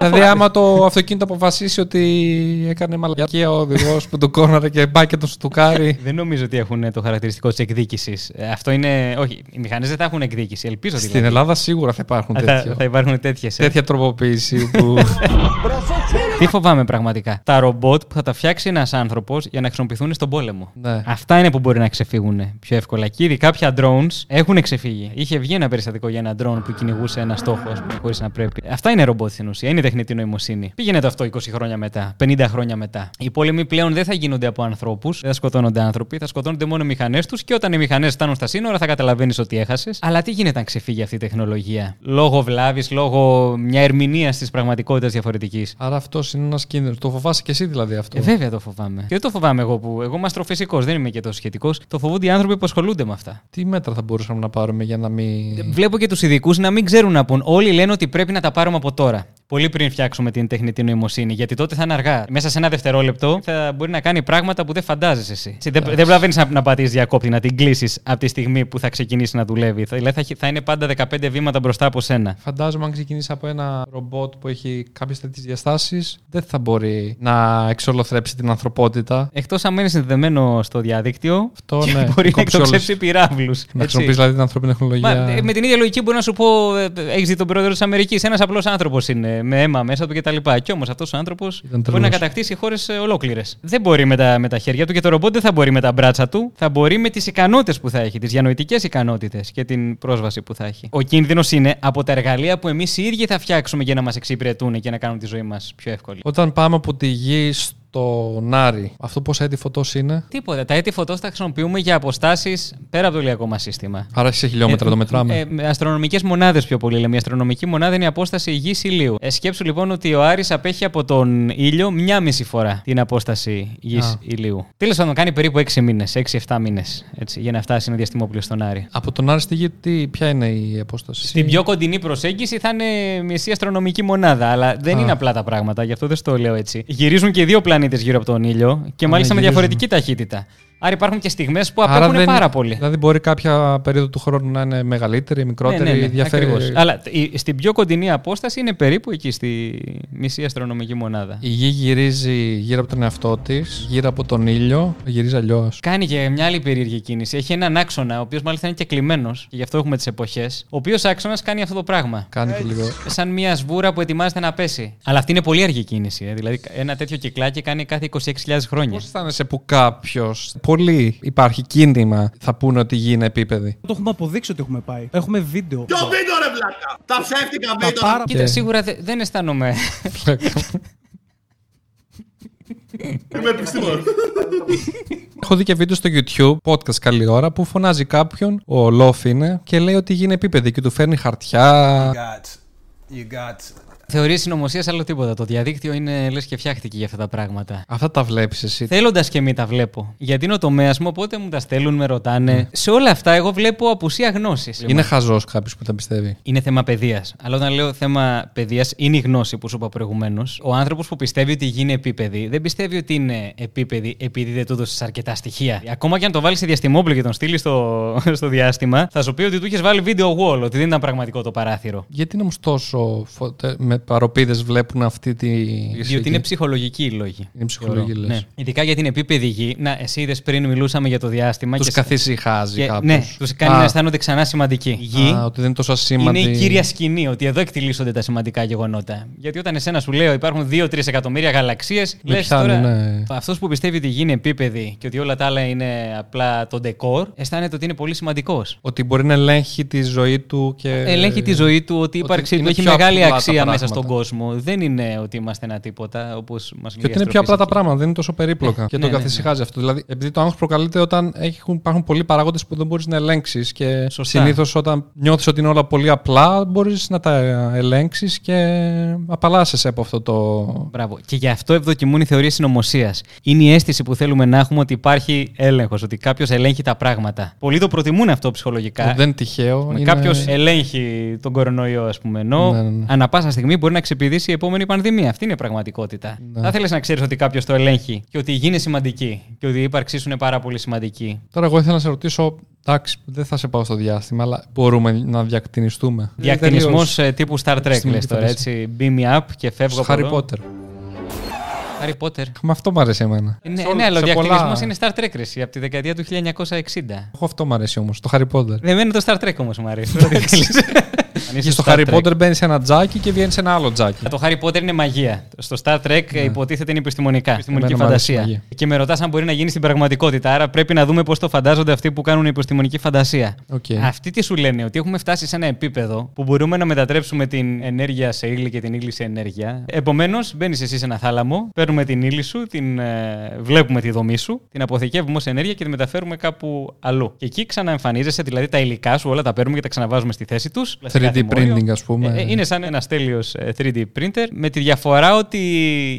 Δηλαδή, άμα το αυτοκίνητο αποφασίσει ότι έκανε μαλακία ο οδηγός που τον κόρναρε και πάει και τον στουκάρει. Δεν νομίζω ότι έχουν το χαρακτηριστικό της εκδίκησης. Αυτό είναι. Όχι, οι μηχανές δεν θα έχουν εκδίκηση. Ελπίζω Στην δηλαδή. Ελλάδα σίγουρα θα υπάρχουν θα, τέτοια. θα υπάρχουν τέτοιες. Τέτοια τροποποίηση που. Τι φοβάμαι πραγματικά. Τα ρομπότ που θα τα φτιάξει ένας άνθρωπος για να χρησιμοποιηθούν στον πόλεμο. ναι. Αυτά είναι που μπορεί να ξεφύγουν πιο εύκολα. Και ήδη κάποια drones έχουν ξεφύγει. Είχε βγει ένα περιστατικό για ένα drone που κυνηγούσε ένα στόχο, ας πούμε, χωρίς να πρέπει. Αυτά είναι ρομπότ στην ουσία. Είναι τεχνητή νοημοσύνη. Πήγαινε το αυτό 20 χρόνια μετά, 50 χρόνια μετά. Οι πόλεμοι πλέον δεν θα γίνονται από ανθρώπους, δεν θα σκοτώνονται άνθρωποι, θα σκοτώνονται μόνο οι μηχανές τους και όταν οι μηχανές φτάνουν στα σύνορα θα καταλαβαίνεις ότι έχασες. Αλλά τι γίνεται αν ξεφύγει αυτή η τεχνολογία; Λόγω βλάβης, λόγω μια ερμηνεία της πραγματικότητας διαφορετικής. Άρα αυτός είναι ένας κίνδυνος. Το φοβάσαι και εσύ δηλαδή αυτό; Ε, βέβαια το φοβάμαι. Και δεν το φοβάμαι εγώ που. Εγώ είμαι αστροφυσικός, δεν είμαι και τόσο σχετικός. Το φοβούνται οι άνθρωποι που ασχολούνται με αυτά. Τι μέτρα θα μπορούσαμε να πάρουμε για να μην. Βλέπω και τους ειδικούς να μην ξέρουν να πούν. Όλοι λένε ότι πρέπει να τα πάρουμε από τώρα. Πολύ πριν φτιάξουμε την τεχνητή νοημοσύνη. Γιατί τότε θα είναι αργά. Μέσα σε ένα δευτερόλεπτο θα μπορεί να κάνει πράγματα που δεν φαντάζεσαι εσύ. Έτσι, Δεν, δεν προλαβαίνεις να, να πατήσεις διακόπτη, να την κλείσεις από τη στιγμή που θα ξεκινήσει να δουλεύει. Θα, δηλαδή θα, έχει- θα είναι πάντα 15 βήματα μπροστά από σένα. Φαντάζομαι αν ξεκινήσεις από ένα ρομπότ που έχει κάποιες τέτοιες διαστάσεις, δεν θα μπορεί να εξολοθρέψει την ανθρωπότητα. Εκτός αν μένεις συνδεδεμένο στο διαδίκτυο Αυτό, και ναι. μπορεί να Κόψεις εκτοξεύσει πυράβλους. Να χρησιμοποιήσει δηλαδή την ανθρώπινη τεχνολογία. Μα, ε, με την ίδια λογική μπορεί να σου πω, έχεις δει τον πρόεδρο της Αμερικής. Ένας απλός άνθρωπος είναι, με αίμα μέσα του κτλ. Κι όμως αυτός ο άνθρωπος μπορεί τρελός. να κατακτήσει χώρες ολόκληρες. Δεν μπορεί με τα, με τα χέρια του και το ρομπότ δεν θα μπορεί με τα μπράτσα του. Θα μπορεί με τις ικανότητες που θα έχει, τις διανοητικές ικανότητες και την πρόσβαση που θα έχει. Ο κίνδυνος είναι από τα εργαλεία που εμείς οι ίδιοι θα φτιάξουμε για να μας εξυπηρετούν και να κάνουν τη ζωή μας πιο εύκολη. Όταν πάμε από τη γη στον Άρη, αυτό πόσα έτη φωτός είναι; Τίποτα. Τα έτη φωτός τα χρησιμοποιούμε για αποστάσεις πέρα από το ηλιακό μας σύστημα. Άρα σε χιλιόμετρα το μετράμε. Ε, Αστρονομικές μονάδες πιο πολύ λέμε. Η αστρονομική μονάδα είναι η απόσταση γης ηλίου. Ε, σκέψου λοιπόν ότι ο Άρης απέχει από τον ήλιο μία μισή φορά την απόσταση γης Α. ηλίου. Τέλος πάντων, κάνει περίπου 6 μήνες, 6-7 μήνες για να φτάσει ένα διαστημόπλαιο στον Άρη. Από τον Άρη στη γη, τι, ποια είναι η απόσταση; Στην πιο κοντινή προσέγγιση θα είναι μισή αστρονομική μονάδα, αλλά δεν Α. είναι απλά τα πράγματα, γι' αυτό δεν στο λέω έτσι. Γυρίζουν και δύο πλανήτες γύρω από τον ήλιο και Α, μάλιστα ναι, με γυρίζουν. διαφορετική ταχύτητα. Άρα υπάρχουν και στιγμές που Άρα απέχουν δεν- πάρα πολύ. Δηλαδή μπορεί κάποια περίοδο του χρόνου να είναι μεγαλύτερη, μικρότερη, ναι, ναι, ναι, διαφέρει. ακριβώς. Αλλά η- στην πιο κοντινή απόσταση είναι περίπου εκεί, στη μισή αστρονομική μονάδα. Η γη γυρίζει γύρω από τον εαυτό της, γύρω από τον ήλιο, γυρίζει αλλιώς. Κάνει και μια άλλη περίεργη κίνηση. Έχει έναν άξονα, ο οποίος μάλιστα είναι και κλειμένο, και γι' αυτό έχουμε τις εποχές. Ο οποίος άξονας κάνει αυτό το πράγμα. Κάνει και λίγο. Σαν μια σβούρα που ετοιμάζεται να πέσει. Αλλά αυτή είναι πολύ αργή κίνηση. Ε. Δηλαδή, ένα τέτοιο κυκλάκι κάνει κάθε 26.000 χρόνια. Πώς αισθάνεσαι που κάποιος, πολύ υπάρχει κίνδυμα, θα πούνε ότι η γη είναι επίπεδη. Το έχουμε αποδείξει ότι έχουμε πάει. Έχουμε βίντεο. Ποιο βίντεο ρε βλάκα! Τα ψεύτικα Τα βίντεο! πάρα Κοίτα, σίγουρα δε- δεν αισθάνομαι. Είμαι επιστήμον. Έχω δει και βίντεο στο YouTube, podcast καλή ώρα, που φωνάζει κάποιον, ο Λόφ είναι, και λέει ότι η γη είναι επίπεδη και του φέρνει χαρτιά. got you got Θεωρείς συνωμοσίας άλλο τίποτα. Το διαδίκτυο είναι λες και φτιάχτηκε για αυτά τα πράγματα. Αυτά τα βλέπεις εσύ. Θέλοντας και μη τα βλέπω. Γιατί είναι ο τομέας μου, οπότε μου τα στέλνουν, με ρωτάνε. Ναι. Σε όλα αυτά, εγώ βλέπω απουσία γνώσης. Είναι χαζός κάποιος που τα πιστεύει. Είναι θέμα παιδείας. Αλλά όταν λέω θέμα παιδείας, είναι η γνώση που σου είπα προηγουμένως. Ο άνθρωπος που πιστεύει ότι η γη είναι επίπεδη, δεν πιστεύει ότι είναι επίπεδη επειδή δεν του έδωσες αρκετά στοιχεία. Ακόμα και αν το βάλεις σε διαστημόπλο και τον στείλεις στο, στο διάστημα, θα σου πει ότι του είχες βάλει video wall, ότι δεν ήταν πραγματικό το παράθυρο. Γιατί όμω τόσο φωτε... με παροπίδες βλέπουν αυτή τη. Διότι είναι ψυχολογικοί οι λόγοι. Είναι ψυχολογική, Θεωρώ. λες. Ναι. Ειδικά για την επίπεδη γη. Να, εσύ είδες πριν μιλούσαμε για το διάστημα. Τους και- καθησυχάζει και- κάπως. Ναι, τους κάνει Α, να αισθάνονται ξανά σημαντικοί. Η γη Α, ότι δεν είναι τόσο ασήμαντη. είναι η κύρια σκηνή, ότι εδώ εκτιλήσονται τα σημαντικά γεγονότα. Γιατί όταν εσένα σου λέω υπάρχουν 2-3 εκατομμύρια γαλαξίες, Με λες πιάνει, τώρα. ναι. Αυτός που πιστεύει ότι η γη είναι επίπεδη και ότι όλα τα άλλα είναι απλά το ντεκόρ, αισθάνεται ότι είναι πολύ σημαντικός. Ότι μπορεί να ελέγχει τη ζωή του και. Ελέγχει τη ζωή του, ότι η ύπαρξή του είναι έχει πιο μεγάλη απλά τα αξία πράγματα. μέσα στον κόσμο. Δεν είναι ότι είμαστε ένα τίποτα, όπως μας λέει Και ότι είναι πιο απλά τα πράγματα, δεν είναι τόσο περίπλοκα. και ναι, το ναι, καθησυχάζει αυτό. Δηλαδή, επειδή το άγχος προκαλείται όταν έχουν, υπάρχουν πολλοί παράγοντες που δεν μπορείς να ελέγξεις. Και Σωστά. συνήθως όταν νιώθεις ότι είναι όλα πολύ απλά, μπορείς να τα ελέγξεις και απαλλάσσεσαι από αυτό το. Μπράβο. Και γι' αυτό ευδοκιμούν οι θεωρίες συνωμοσίας. Είναι η αίσθηση που θέλουμε να έχουμε ότι υπάρχει έλεγχος, ότι κάποιος ελέγχει τα πράγματα. Πολλοί το προτιμούν αυτό ψυχολογικά. Δεν είναι τυχαίο. είναι- Κάποιος ελέγχει τον κορονοϊό, ας πούμε. Ενώ Ναι, ναι, ναι. ανά πάσα στιγμή μπορεί να ξεπηδήσει η επόμενη πανδημία. Αυτή είναι η πραγματικότητα. Ναι. Θα ήθελε να ξέρεις ότι κάποιος το ελέγχει και ότι η γη είναι σημαντική και ότι η ύπαρξή σου είναι πάρα πολύ σημαντική. Τώρα, εγώ ήθελα να σε ρωτήσω. Εντάξει, δεν θα σε πάω στο διάστημα, αλλά μπορούμε να διακτινιστούμε. Διακτινισμός Τελείως. τύπου Star Trek, Επιστημονική λες τώρα φαντασία. έτσι. Beam me up και φεύγω Στο από Harry εδώ. Potter. Harry Potter. Με αυτό μου αρέσει εμένα. Ναι, Σε όλα- ναι, αλλά ο σε πολλά- διακτινισμός είναι Star Trek, ρε, εσύ, από τη δεκαετία του 1960. Εγώ αυτό μου αρέσει όμως, το Harry Potter. Δεν μένει το Star Trek όμως μου αρέσει. Ό,τι θέλεις. Αν είσαι Και στο Star Harry Trek. Potter μπαίνει σε ένα τζάκι και βγαίνει σε ένα άλλο τζάκι. Το Harry Potter είναι μαγεία. Στο Star Trek ε, υποτίθεται είναι επιστημονικά. Επιστημονική Εμένα μου αρέσει η φαντασία. μαγεία. Και με ρωτάς αν μπορεί να γίνει στην πραγματικότητα. Άρα πρέπει να δούμε πώς το φαντάζονται αυτοί που κάνουν επιστημονική φαντασία. ΟΚ. Αυτοί τι σου λένε, ότι έχουμε φτάσει σε ένα επίπεδο που μπορούμε να μετατρέψουμε την ενέργεια σε ύλη και την ύλη σε ενέργεια. Επομένως, μπαίνεις εσύ σε ένα θάλαμο, παίρνουμε την ύλη σου, την, ε, βλέπουμε τη δομή σου, την αποθηκεύουμε ως ενέργεια και τη μεταφέρουμε κάπου αλλού. Και εκεί ξαναεμφανίζεσαι, δηλαδή τα υλικά σου όλα τα παίρνουμε και τα ξαναβάζουμε στη θέση τους. 3D printing, ας πούμε. Ε, είναι σαν ένας τέλειος 3D printer με τη διαφορά ότι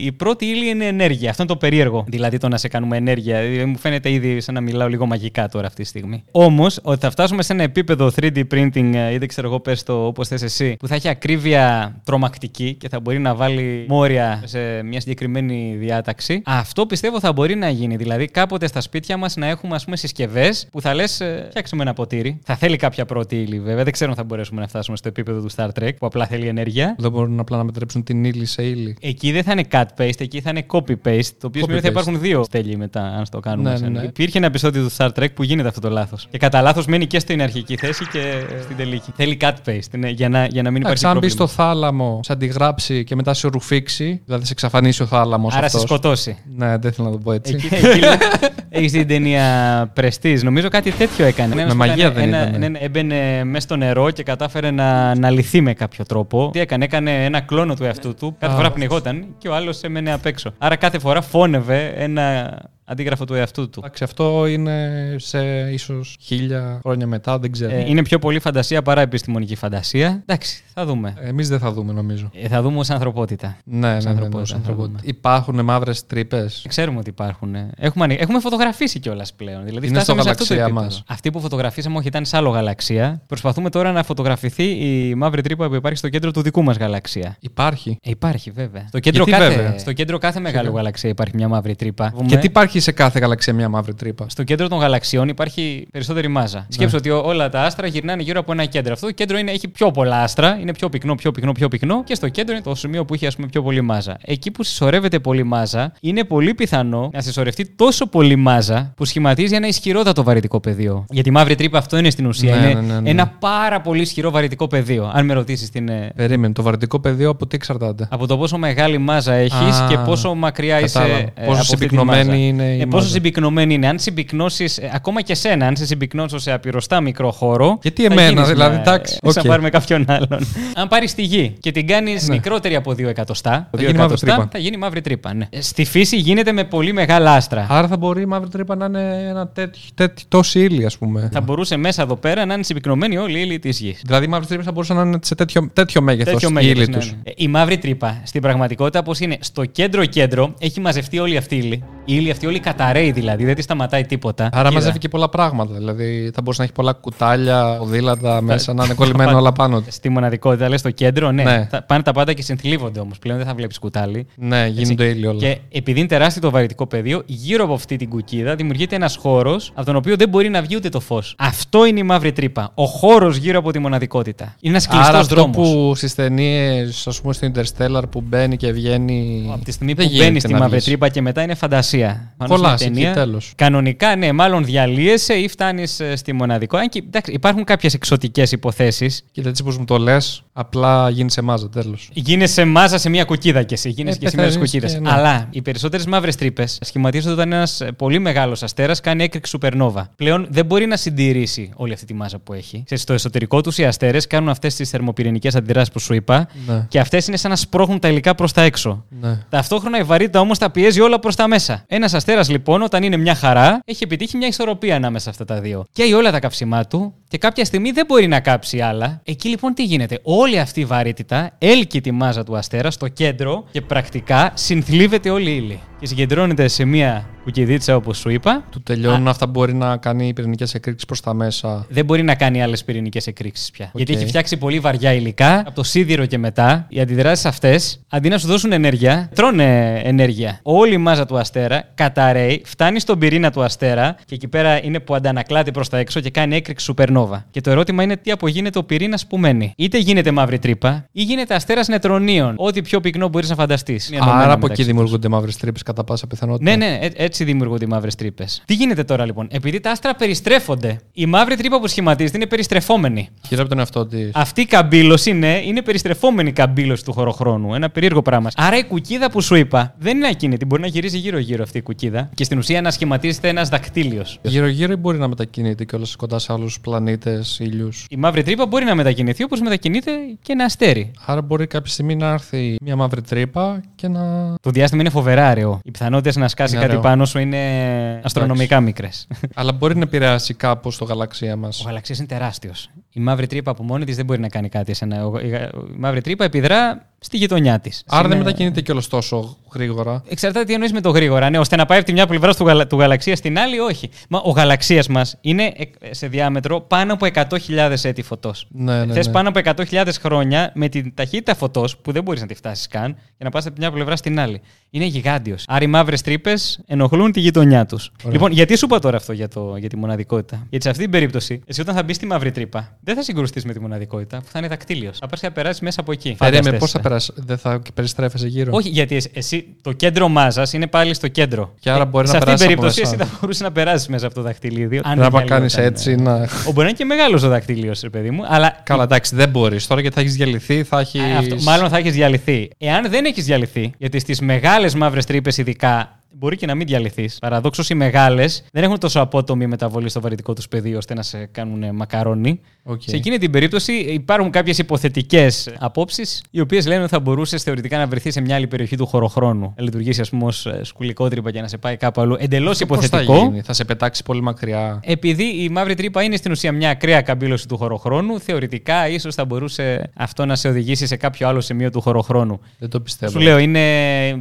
η πρώτη ύλη είναι ενέργεια. Αυτό είναι το περίεργο. Δηλαδή το να σε κάνουμε ενέργεια. Δηλαδή, Μου φαίνεται ήδη σαν να μιλάω λίγο μαγικά τώρα αυτή τη στιγμή. Όμως, ότι θα φτάσουμε σε ένα επίπεδο 3D printing ε, ή δεν ξέρω εγώ, πες το όπως θες εσύ, που θα έχει ακρίβεια τρομακτική και θα μπορεί να βάλει μόρια σε μια συγκεκριμένη διάταξη. Αυτό πιστεύω θα μπορεί να γίνει. Δηλαδή, κάποτε στα σπίτια μας να έχουμε ας πούμε συσκευές που θα λες, φτιάξουμε ένα ποτήρι. Θα θέλει κάποια πρώτη ύλη, βέβαια. Δεν ξέρω αν θα μπορέσουμε να φτάσουμε στο επίπεδο του Star Trek που απλά θέλει ενέργεια. Δεν μπορούν απλά να μετατρέψουν την ύλη σε ύλη. Εκεί δεν θα είναι cut paste, εκεί θα είναι copy paste. Το οποίο σημαίνει ότι θα Copy-paste. υπάρχουν δύο στέλι μετά, αν στο κάνουμε. Ναι, σε ναι, ένα. ναι. Υπήρχε ένα επεισόδιο του Star Trek που γίνεται αυτό το λάθος. Και κατά λάθος μένει και στην αρχική θέση και στην τελική. Θέλει cut paste ναι, για, να, για να μην υπάρχει Εντάξει, αν μπει πρόβλημα. στο θάλαμο, σε αντιγράψει και μετά σε ρουφήξει, δηλαδή σε εξαφανίσει ο θάλαμος. Άρα σε σκοτώσει. Ναι, δεν θέλω να το πω έτσι. Εκεί, έχεις την ταινία Prestige. Νομίζω κάτι τέτοιο έκανε. Ένας που μαγεία ήταν δεν ένα, ήτανε. ναι, έμπαινε μέσα στο νερό και κατάφερε να, να λυθεί με κάποιο τρόπο. Τι έκανε, έκανε ένα κλόνο του εαυτού του. Κάθε Α. φορά πνιγόταν και ο άλλος έμενε απ' έξω. Άρα κάθε φορά φώνευε ένα αντίγραφο του εαυτού του. Εντάξει, αυτό είναι σε ίσως χίλια χρόνια μετά, δεν ξέρω. Ε, είναι πιο πολύ φαντασία παρά επιστημονική φαντασία. Εντάξει, θα δούμε. Εμείς δεν θα δούμε, νομίζω. Ε, θα δούμε ως ανθρωπότητα. Ναι, ναι, ναι, ναι, ανθρωπότητα ως θα ανθρωπότητα. δούμε. Υπάρχουν μαύρες τρύπες. Ξέρουμε ότι υπάρχουν. Έχουμε, ανοι- έχουμε φωτογραφίσει κιόλας πλέον. Δηλαδή, Είναι φτάσαμε στο σε αυτό το γαλαξία επίπεδο. μας. Αυτή που φωτογραφίσαμε, όχι, ήταν σε άλλο γαλαξία. Προσπαθούμε τώρα να φωτογραφηθεί η μαύρη τρύπα που υπάρχει στο κέντρο του δικού μας γαλαξία. Υπάρχει. Ε, υπάρχει, βέβαια. Στο κέντρο, Γιατί κάθε, βέβαια; στο κέντρο κάθε μεγάλου γαλαξία υπάρχει μια μαύρη τρύπα. Και τι υπάρχει σε κάθε γαλαξία μια μαύρη τρύπα. Στο κέντρο των γαλαξιών υπάρχει περισσότερη μάζα. Ναι. Σκέψτε ότι ό- όλα τα άστρα γυρνάνε γύρω από ένα κέντρο. Αυτό το κέντρο είναι, έχει πιο πολλά άστρα, είναι πιο πυκνό, πιο πυκνό, πιο πυκνό και στο κέντρο είναι το σημείο που έχει ας πούμε, πιο πολύ μάζα. Εκεί που συσσωρεύεται πολύ μάζα, είναι πολύ πιθανό να συσσωρευτεί τόσο πολύ μάζα που σχηματίζει ένα ισχυρότατο βαρυτικό πεδίο. Γιατί η μαύρη τρύπα αυτό είναι στην ουσία. Ναι, είναι ναι, ναι, ναι. ένα πάρα πολύ ισχυρό βαρυτικό πεδίο. Αν με ρωτήσεις την. ε, Περίμενε, το βαρυτικό πεδίο από τι εξαρτάται; Από το πόσο μεγάλη μάζα έχεις Α, και πόσο μακριά είσαι. Κατάλαβα. ε, Πόσο από αυτή τη μάζα. συμπυκνωμένη είναι είναι η Ε, πόσο μάζα. συμπυκνωμένη είναι. Αν συμπυκνώσεις, ακόμα και σένα, αν σε συμπυκνώσω σε απειροστά μικρό χώρο. Γιατί θα εμένα, γίνεις δηλαδή, μια- εντάξει, Σαν ΟΚ. να πάρουμε κάποιον άλλον. αν πάρεις τη γη και την κάνεις Ναι. μικρότερη από 2 εκατοστά, γίνει μαύρη εκατοστά, τρύπα. θα γίνει μαύρη τρύπα. Ναι. Ε, Στη φύση γίνεται με πολύ μεγάλα άστρα. Άρα θα μπορεί η μαύρη τρύπα να είναι ένα τέτοιο, τέτοιο, τόση ύλη, ας πούμε. Θα μπορούσε μέσα εδώ πέρα να είναι συμπυκνωμένη όλη η ύλη της γης. Δηλαδή οι μαύρες τρύπες θα μπορούσαν να είναι σε τέτοιο, τέτοιο μέγεθος Τέτοιο η μέγεθος, ύλη ναι, τους. ναι. Ε, Η μαύρη τρύπα στην πραγματικότητα πώς είναι. Στο κέντρο-κέντρο έχει μαζευτεί όλη αυτή η ύλη. Η ύλη αυτή όλη καταρρέει δηλαδή, δεν τη σταματάει τίποτα. Άρα Κοίτα. μαζεύει και πολλά πράγματα. Δηλαδή θα μπορούσε να έχει πολλά κουτάλια, ποδήλατα μέσα, να είναι κολλημένα όλα πάνω του. Στη μοναδικότητα, λες στο κέντρο, ναι. Ναι. Θα πάνε τα πάντα και συνθλίβονται όμως. Πλέον δεν θα βλέπεις κουτάλι. Ναι, γίνονται ύλη όλα. Και επειδή είναι τεράστιο το βαρυτικό πεδίο, γύρω από αυτή την κουκίδα δημιουργείται ένας χώρος από τον οποίο δεν μπορεί να βγει ούτε το φως. Αυτό είναι η μαύρη τρύπα. Ο χώρος γύρω από τη μοναδικότητα. Είναι ένας Άρα κλειστό αυτό δρόμος. που στι ταινίε, ας πούμε στο Interstellar που μπαίνει και βγαίνει. Από τη στιγμή δεν που γίνεται μπαίνει στη να μαύρη βγεις. τρύπα και μετά είναι φαντασία. Πάνω Κολλάς στην εκεί, ταινία, τέλος. Κανονικά, ναι, μάλλον διαλύεσαι ή φτάνεις στη μοναδικό. Αν και εντάξει, υπάρχουν κάποιες εξωτικές υποθέσεις. Κοίτα έτσι πώ μου το λες, απλά γίνει σε μάζα, τέλος. Γίνεσαι μάζα σε μια κουκίδα και εσύ. Γίνεσαι Ε, και σε μια πεθαίνεις κουκίδα. και, ναι. Αλλά οι περισσότερες μαύρες τρύπες σχηματίζονται όταν ένας πολύ μεγάλος αστέρας κάνει έκρηξη σουπερνόβα. Πλέον δεν μπορεί να συντηρήσει όλη αυτή τη μάζα που έχει. Σε- Στο εσωτερικό τους οι αστέρες κάνουν αυτές τις θερμοπυρηνικές αντιδράσεις που σου είπα Ναι. και αυτές είναι σαν να σπρώχνουν τα υλικά προς τα έξω. Ναι. Ταυτόχρονα η βαρύτητα όμως τα πιέζει όλα προς τα μέσα. Ένας αστέρας λοιπόν, όταν είναι μια χαρά, έχει επιτύχει μια ισορροπία ανάμεσα σε αυτά τα δύο. Καίει όλα τα καύσιμά του και κάποια στιγμή δεν μπορεί να κάψει άλλα. Εκεί λοιπόν τι γίνεται; Όλη αυτή η βαρύτητα έλκει τη μάζα του αστέρα στο κέντρο και πρακτικά συνθλίβεται όλη η ύλη. Και συγκεντρώνεται σε μια κουκιδίτσα όπως σου είπα. Του τελειώνουν αυτά που μπορεί να κάνει πυρηνικές εκρήξεις προς τα μέσα. Δεν μπορεί να κάνει άλλες πυρηνικές εκρήξεις πια. ΟΚ. Γιατί έχει φτιάξει πολύ βαριά υλικά από το σίδηρο και μετά. Οι αντιδράσεις αυτές, αντί να σου δώσουν ενέργεια, τρώνε ενέργεια. Όλη η μάζα του αστέρα καταρρέει, φτάνει στον πυρήνα του αστέρα και εκεί πέρα είναι που αντανακλάται προς τα έξω και κάνει έκρηξη σουπερνόβα. Και το ερώτημα είναι τι απογίνεται ο πυρήνας που μένει. Είτε γίνεται μαύρη τρύπα ή γίνεται αστέρας νετρονίων. Ό,τι πιο πυκνό μπορείς να φανταστείς. Άρα από εκεί δημιουργούνται μαύρες τρύπες κατά πάσα πιθανότητα. Ναι, ναι, ε- έτσι δημιουργούνται οι μαύρες τρύπες. Τι γίνεται τώρα λοιπόν, επειδή τα άστρα περιστρέφονται, η μαύρη τρύπα που σχηματίζεται είναι περιστρεφόμενη. Γύρω από τον εαυτό της. Αυτή η καμπύλωση, ναι, είναι περιστρεφόμενη καμπύλωση του χωροχρόνου. Ένα περίεργο πράγμα. Άρα η κουκίδα που σου είπα δεν είναι ακίνητη. Μπορεί να γυρίζει γύρω-γύρω αυτή η κουκίδα και στην ουσία να σχηματίζεται ένας δακτύλιος. Γύρω-γύρω μπορεί να μετακινείται και όλα κοντά σε άλλους πλανήτες, ήλιους. Η μαύρη τρύπα μπορεί να μετακινηθεί όπως μετακινείται και ένα αστέρι. Άρα μπορεί κάποια στιγμή να έρθει μια μαύρη τρύπα και να. Το διάστημα είναι φοβερά ωραίο. Οι πιθανότητε να σκάσει Είναι κάτι ωραίο. Πάνω σου είναι αστρονομικά μικρές. Αλλά μπορεί να επηρεάσει κάπως το γαλαξία μας. Ο γαλαξίας είναι τεράστιος. Η μαύρη τρύπα από μόνη της δεν μπορεί να κάνει κάτι. Σε ένα... ο- η γα- Η μαύρη τρύπα επιδρά στη γειτονιά της. Άρα δεν μετακινείται κιόλας τόσο γρήγορα. Εξαρτάται τι εννοείς με το γρήγορα. Ναι, ώστε να πάει από τη μια πλευρά του, γαλα... του γαλαξία στην άλλη, όχι. Μα ο γαλαξίας μας είναι εκ- σε διάμετρο πάνω από 100.000 έτη φωτός. Ναι, ναι, Θες ναι. πάνω από 100.000 χρόνια με την ταχύτητα φωτός που δεν μπορείς να τη φτάσεις καν για να πας από τη μια πλευρά στην άλλη. Είναι γιγάντιος. Άρα οι μαύρες τρύπες ενοχλούν τη γειτονιά τους. Λοιπόν, γιατί σου είπα τώρα αυτό για, το, για τη μοναδικότητα; Γιατί σε αυτή την περίπτωση, εσύ όταν θα μπεις στη μαύρη τρύπα, δεν θα συγκρουστείς με τη μοναδικότητα που θα είναι δακτύλιος. Θα πας και θα περάσεις μέσα από εκεί. Περίμενε, Φανταστές. πώς θα περάσει, δεν θα περιστρέφεσαι γύρω. Όχι, γιατί εσύ- εσύ το κέντρο μάζας είναι πάλι στο κέντρο. Και άρα μπορεί σε να αυτή την περάσεις από περίπτωση μέσα. εσύ θα μπορούσε να περάσεις μέσα από το δαχτυλίδι. αν Να δεν πάω κάνεις διαλύονταν, έτσι, ε. να. Ο, μπορεί να είναι και μεγάλος ο δακτύλιος, ρε παιδί μου, αλλά. Καλά, εντάξει, δεν μπορείς τώρα γιατί θα έχεις διαλυθεί, θα έχει. Ε, αυτό, μάλλον θα έχεις διαλυθεί. Εάν δεν έχεις διαλυθεί, γιατί στις μεγάλες μαύρες τρύπες ειδικά μπορεί και να μην διαλυθείς. Παραδόξως οι μεγάλες δεν έχουν τόσο απότομη μεταβολή στο βαρυτικό τους πεδίο ώστε να σε κάνουν μακαρόνι. Οκ. Σε εκείνη την περίπτωση υπάρχουν κάποιες υποθετικές απόψεις, οι οποίες λένε ότι θα μπορούσες θεωρητικά να βρεθείς σε μια άλλη περιοχή του χωροχρόνου. Να λειτουργήσεις, ας πούμε, ως σκουλικότρυπα και να σε πάει κάπου αλλού. Εντελώς Πώς θα υποθετικό. γίνει, θα σε πετάξει πολύ μακριά; Επειδή η μαύρη τρύπα είναι στην ουσία μια ακραία καμπύλωση του χωροχρόνου, θεωρητικά ίσως θα μπορούσε αυτό να σε οδηγήσει σε κάποιο άλλο σημείο του χωροχρόνου. Δεν το πιστεύω. Σου λέω, είναι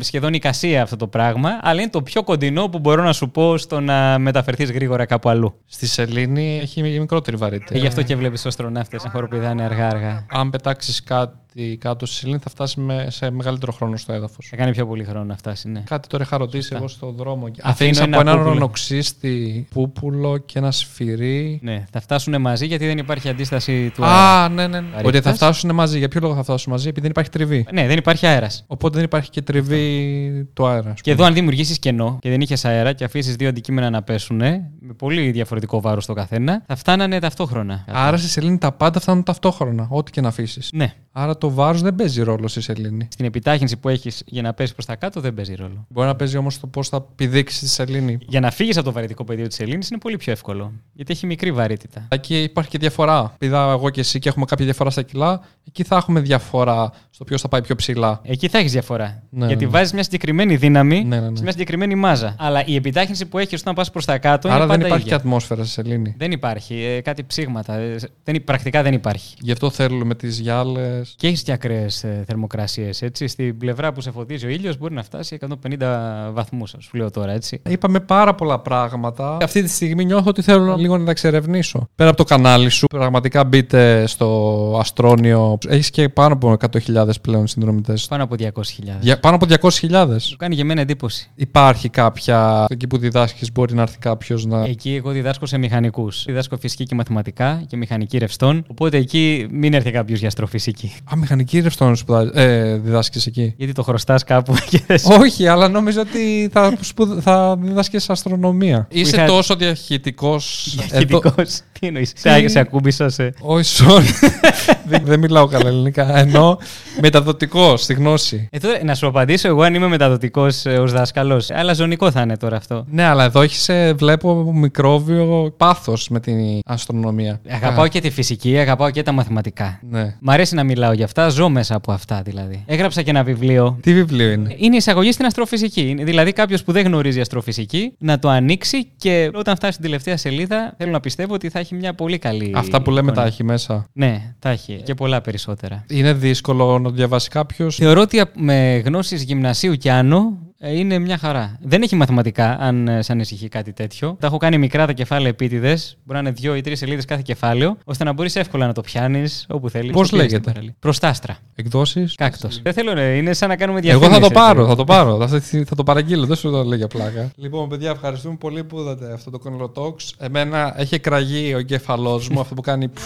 σχεδόν εικασία αυτό το πράγμα, αλλά είναι το πιο κοντινό που μπορώ να σου πω στο να μεταφερθείς γρήγορα κάπου αλλού. Στη σελήνη έχει μικρότερη βαρύτητα. Ε, γι' αυτό και βλέπεις του αστροναύτε να χοροπηδάνε αργά-αργά. Αν πετάξεις κάτι κάτω στη σελήνη, θα φτάσει με, σε μεγαλύτερο χρόνο στο έδαφος. Θα κάνει πιο πολύ χρόνο να φτάσει, ναι. Κάτι τώρα είχα ρωτήσει εγώ στον δρόμο. Αφήνω Αφήνει ένα από έναν πούπουλο. ουρανοξύστη πούπουλο και ένα σφυρί. Ναι, θα φτάσουν μαζί γιατί δεν υπάρχει αντίσταση του Α, αέρα. ναι, ναι. ναι. Ότι Βαρύτητας. θα φτάσουν μαζί. Για ποιο λόγο θα φτάσουν μαζί, επειδή δεν υπάρχει τριβή. Ναι, δεν υπάρχει αέρας. Οπότε δεν υπάρχει και τριβή του αέρα. ας Και πούμε. εδώ, αν δημιουργήσεις κενό και δεν είχες αέρα και αφήσεις δύο αντικείμενα να πέσουν με πολύ διαφορετικό βάρος το καθένα, θα φτάνανε ταυτόχρονα. Άρα στη σελήνη τα πάντα φτάνουν ταυτόχρονα, ό,τι και να αφήσεις. Ναι. Άρα το βάρος δεν παίζει ρόλο στη σελήνη. Στην επιτάχυνση που έχεις για να πέσεις προς τα κάτω δεν παίζει ρόλο. Μπορεί να παίζει όμως το πώς θα πηδήξεις τη σελήνη. Για να φύγεις από το βαρυτικό πεδίο της Ελλήνη είναι πολύ πιο εύκολο. Γιατί έχει μικρή βαρύτητα. Εκεί υπάρχει και διαφορά. Πηδάω εγώ και εσύ και έχουμε κάποια διαφορά στα κιλά. Εκεί θα έχουμε διαφορά στο ποιος θα πάει πιο ψηλά. Εκεί θα έχεις διαφορά. Ναι, γιατί ναι. βάζεις μια συγκεκριμένη δύναμη Ναι, ναι, ναι. σε μια συγκεκριμένη μάζα. Αλλά η επιτάχυνση που έχεις όταν πας προς τα κάτω Άρα είναι δεν πάντα υπάρχει και ίδια. ατμόσφαιρα στη σελήνη. Δεν υπάρχει. Ε, κάτι ψήγματα. Ε, δεν, πρακτικά δεν υπάρχει. Γι' αυτό θέλουμε τις γυάλε. Και έχεις και ακραίες θερμοκρασίες. Στην πλευρά που σε φωτίζει ο ήλιος μπορεί να φτάσει 150 βαθμούς, ας σου λέω τώρα έτσι. Είπαμε πάρα πολλά πράγματα. Αυτή τη στιγμή νιώθω ότι θέλω λίγο να τα εξερευνήσω. Πέρα από το κανάλι σου, πραγματικά μπείτε στο Αστρόνιο. Έχεις και πάνω από 100.000 πλέον συνδρομητές. Πάνω από 200.000. Πάνω από 200.000. Μου κάνει για μένα εντύπωση. Υπάρχει κάποια. Εκεί που διδάσκεις, μπορεί να έρθει κάποιος να. Εκεί εγώ διδάσκω σε μηχανικούς. Διδάσκω φυσική και μαθηματικά και μηχανική ρευστών. Οπότε εκεί μην έρθει κάποιος για αστροφυσική. Α, μηχανική ρευστόν σπουδάζει. Ε, διδάσκεις εκεί. Γιατί το χρωστάς κάπου και δεν σου- Όχι, αλλά νόμιζα ότι θα, σπουδ... θα διδάσκεις αστρονομία. Είσαι είχα- τόσο διαχειτικός. Διαχειτικός. Τι εννοείς. Σε, σε ακούμπησα σε. Όχι, sorry. δεν, δεν μιλάω καλά ελληνικά. Ενώ μεταδοτικό στη γνώση. Ε, τώρα, να σου απαντήσω εγώ αν είμαι μεταδοτικός ως δάσκαλος. Αλλά ζωνικό θα είναι τώρα αυτό. Ναι, αλλά εδώ έχεις, ε, βλέπω μικρόβιο πάθος με την αστρονομία. Αγαπάω Α, και τη φυσική, αγαπάω και τα μαθηματικά. Ναι. Μ' αρέσει να μιλάω για αυτά, ζω μέσα από αυτά δηλαδή. Έγραψα και ένα βιβλίο. Τι βιβλίο είναι; Είναι εισαγωγή στην αστροφυσική. Είναι Δηλαδή, κάποιος που δεν γνωρίζει αστροφυσική να το ανοίξει και όταν φτάσει στην τελευταία σελίδα, θέλω να πιστεύω ότι θα έχει μια πολύ καλή. Αυτά που λέμε εικόνα. τα έχει μέσα. Ναι, τα έχει. Και πολλά περισσότερα. Είναι δύσκολο να το διαβάσει κάποιος. Θεωρώ ότι α- με γνώσεις γυμνασίου κι άνω ε, είναι μια χαρά. Δεν έχει μαθηματικά, αν ε, σε ανησυχεί κάτι τέτοιο. Τα έχω κάνει μικρά τα κεφάλαια επίτηδες. Μπορεί να είναι δύο ή τρεις σελίδες κάθε κεφάλαιο, ώστε να μπορείς εύκολα να το πιάνεις όπου θέλεις. Πώς λέγεται; Προστάστρα. Εκδόσεις; Κάκτος. Δεν θέλω, ναι, είναι σαν να κάνουμε Εγώ διαφήμιση. θα το έτσι. πάρω, θα το πάρω. θα, θα το παραγγείλω, δεν σου το λέω για πλάκα. Λοιπόν, παιδιά, ευχαριστούμε πολύ που είδατε αυτό το Conlo Talks. Εμένα έχει εκραγεί ο εγκέφαλός μου, αυτό που κάνει.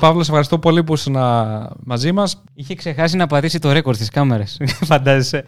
Παύλος, σε ευχαριστώ πολύ που ήσουν μαζί μας. Είχε ξεχάσει να πατήσει το ρέκορ στις κάμερες. Φαντάζεσαι.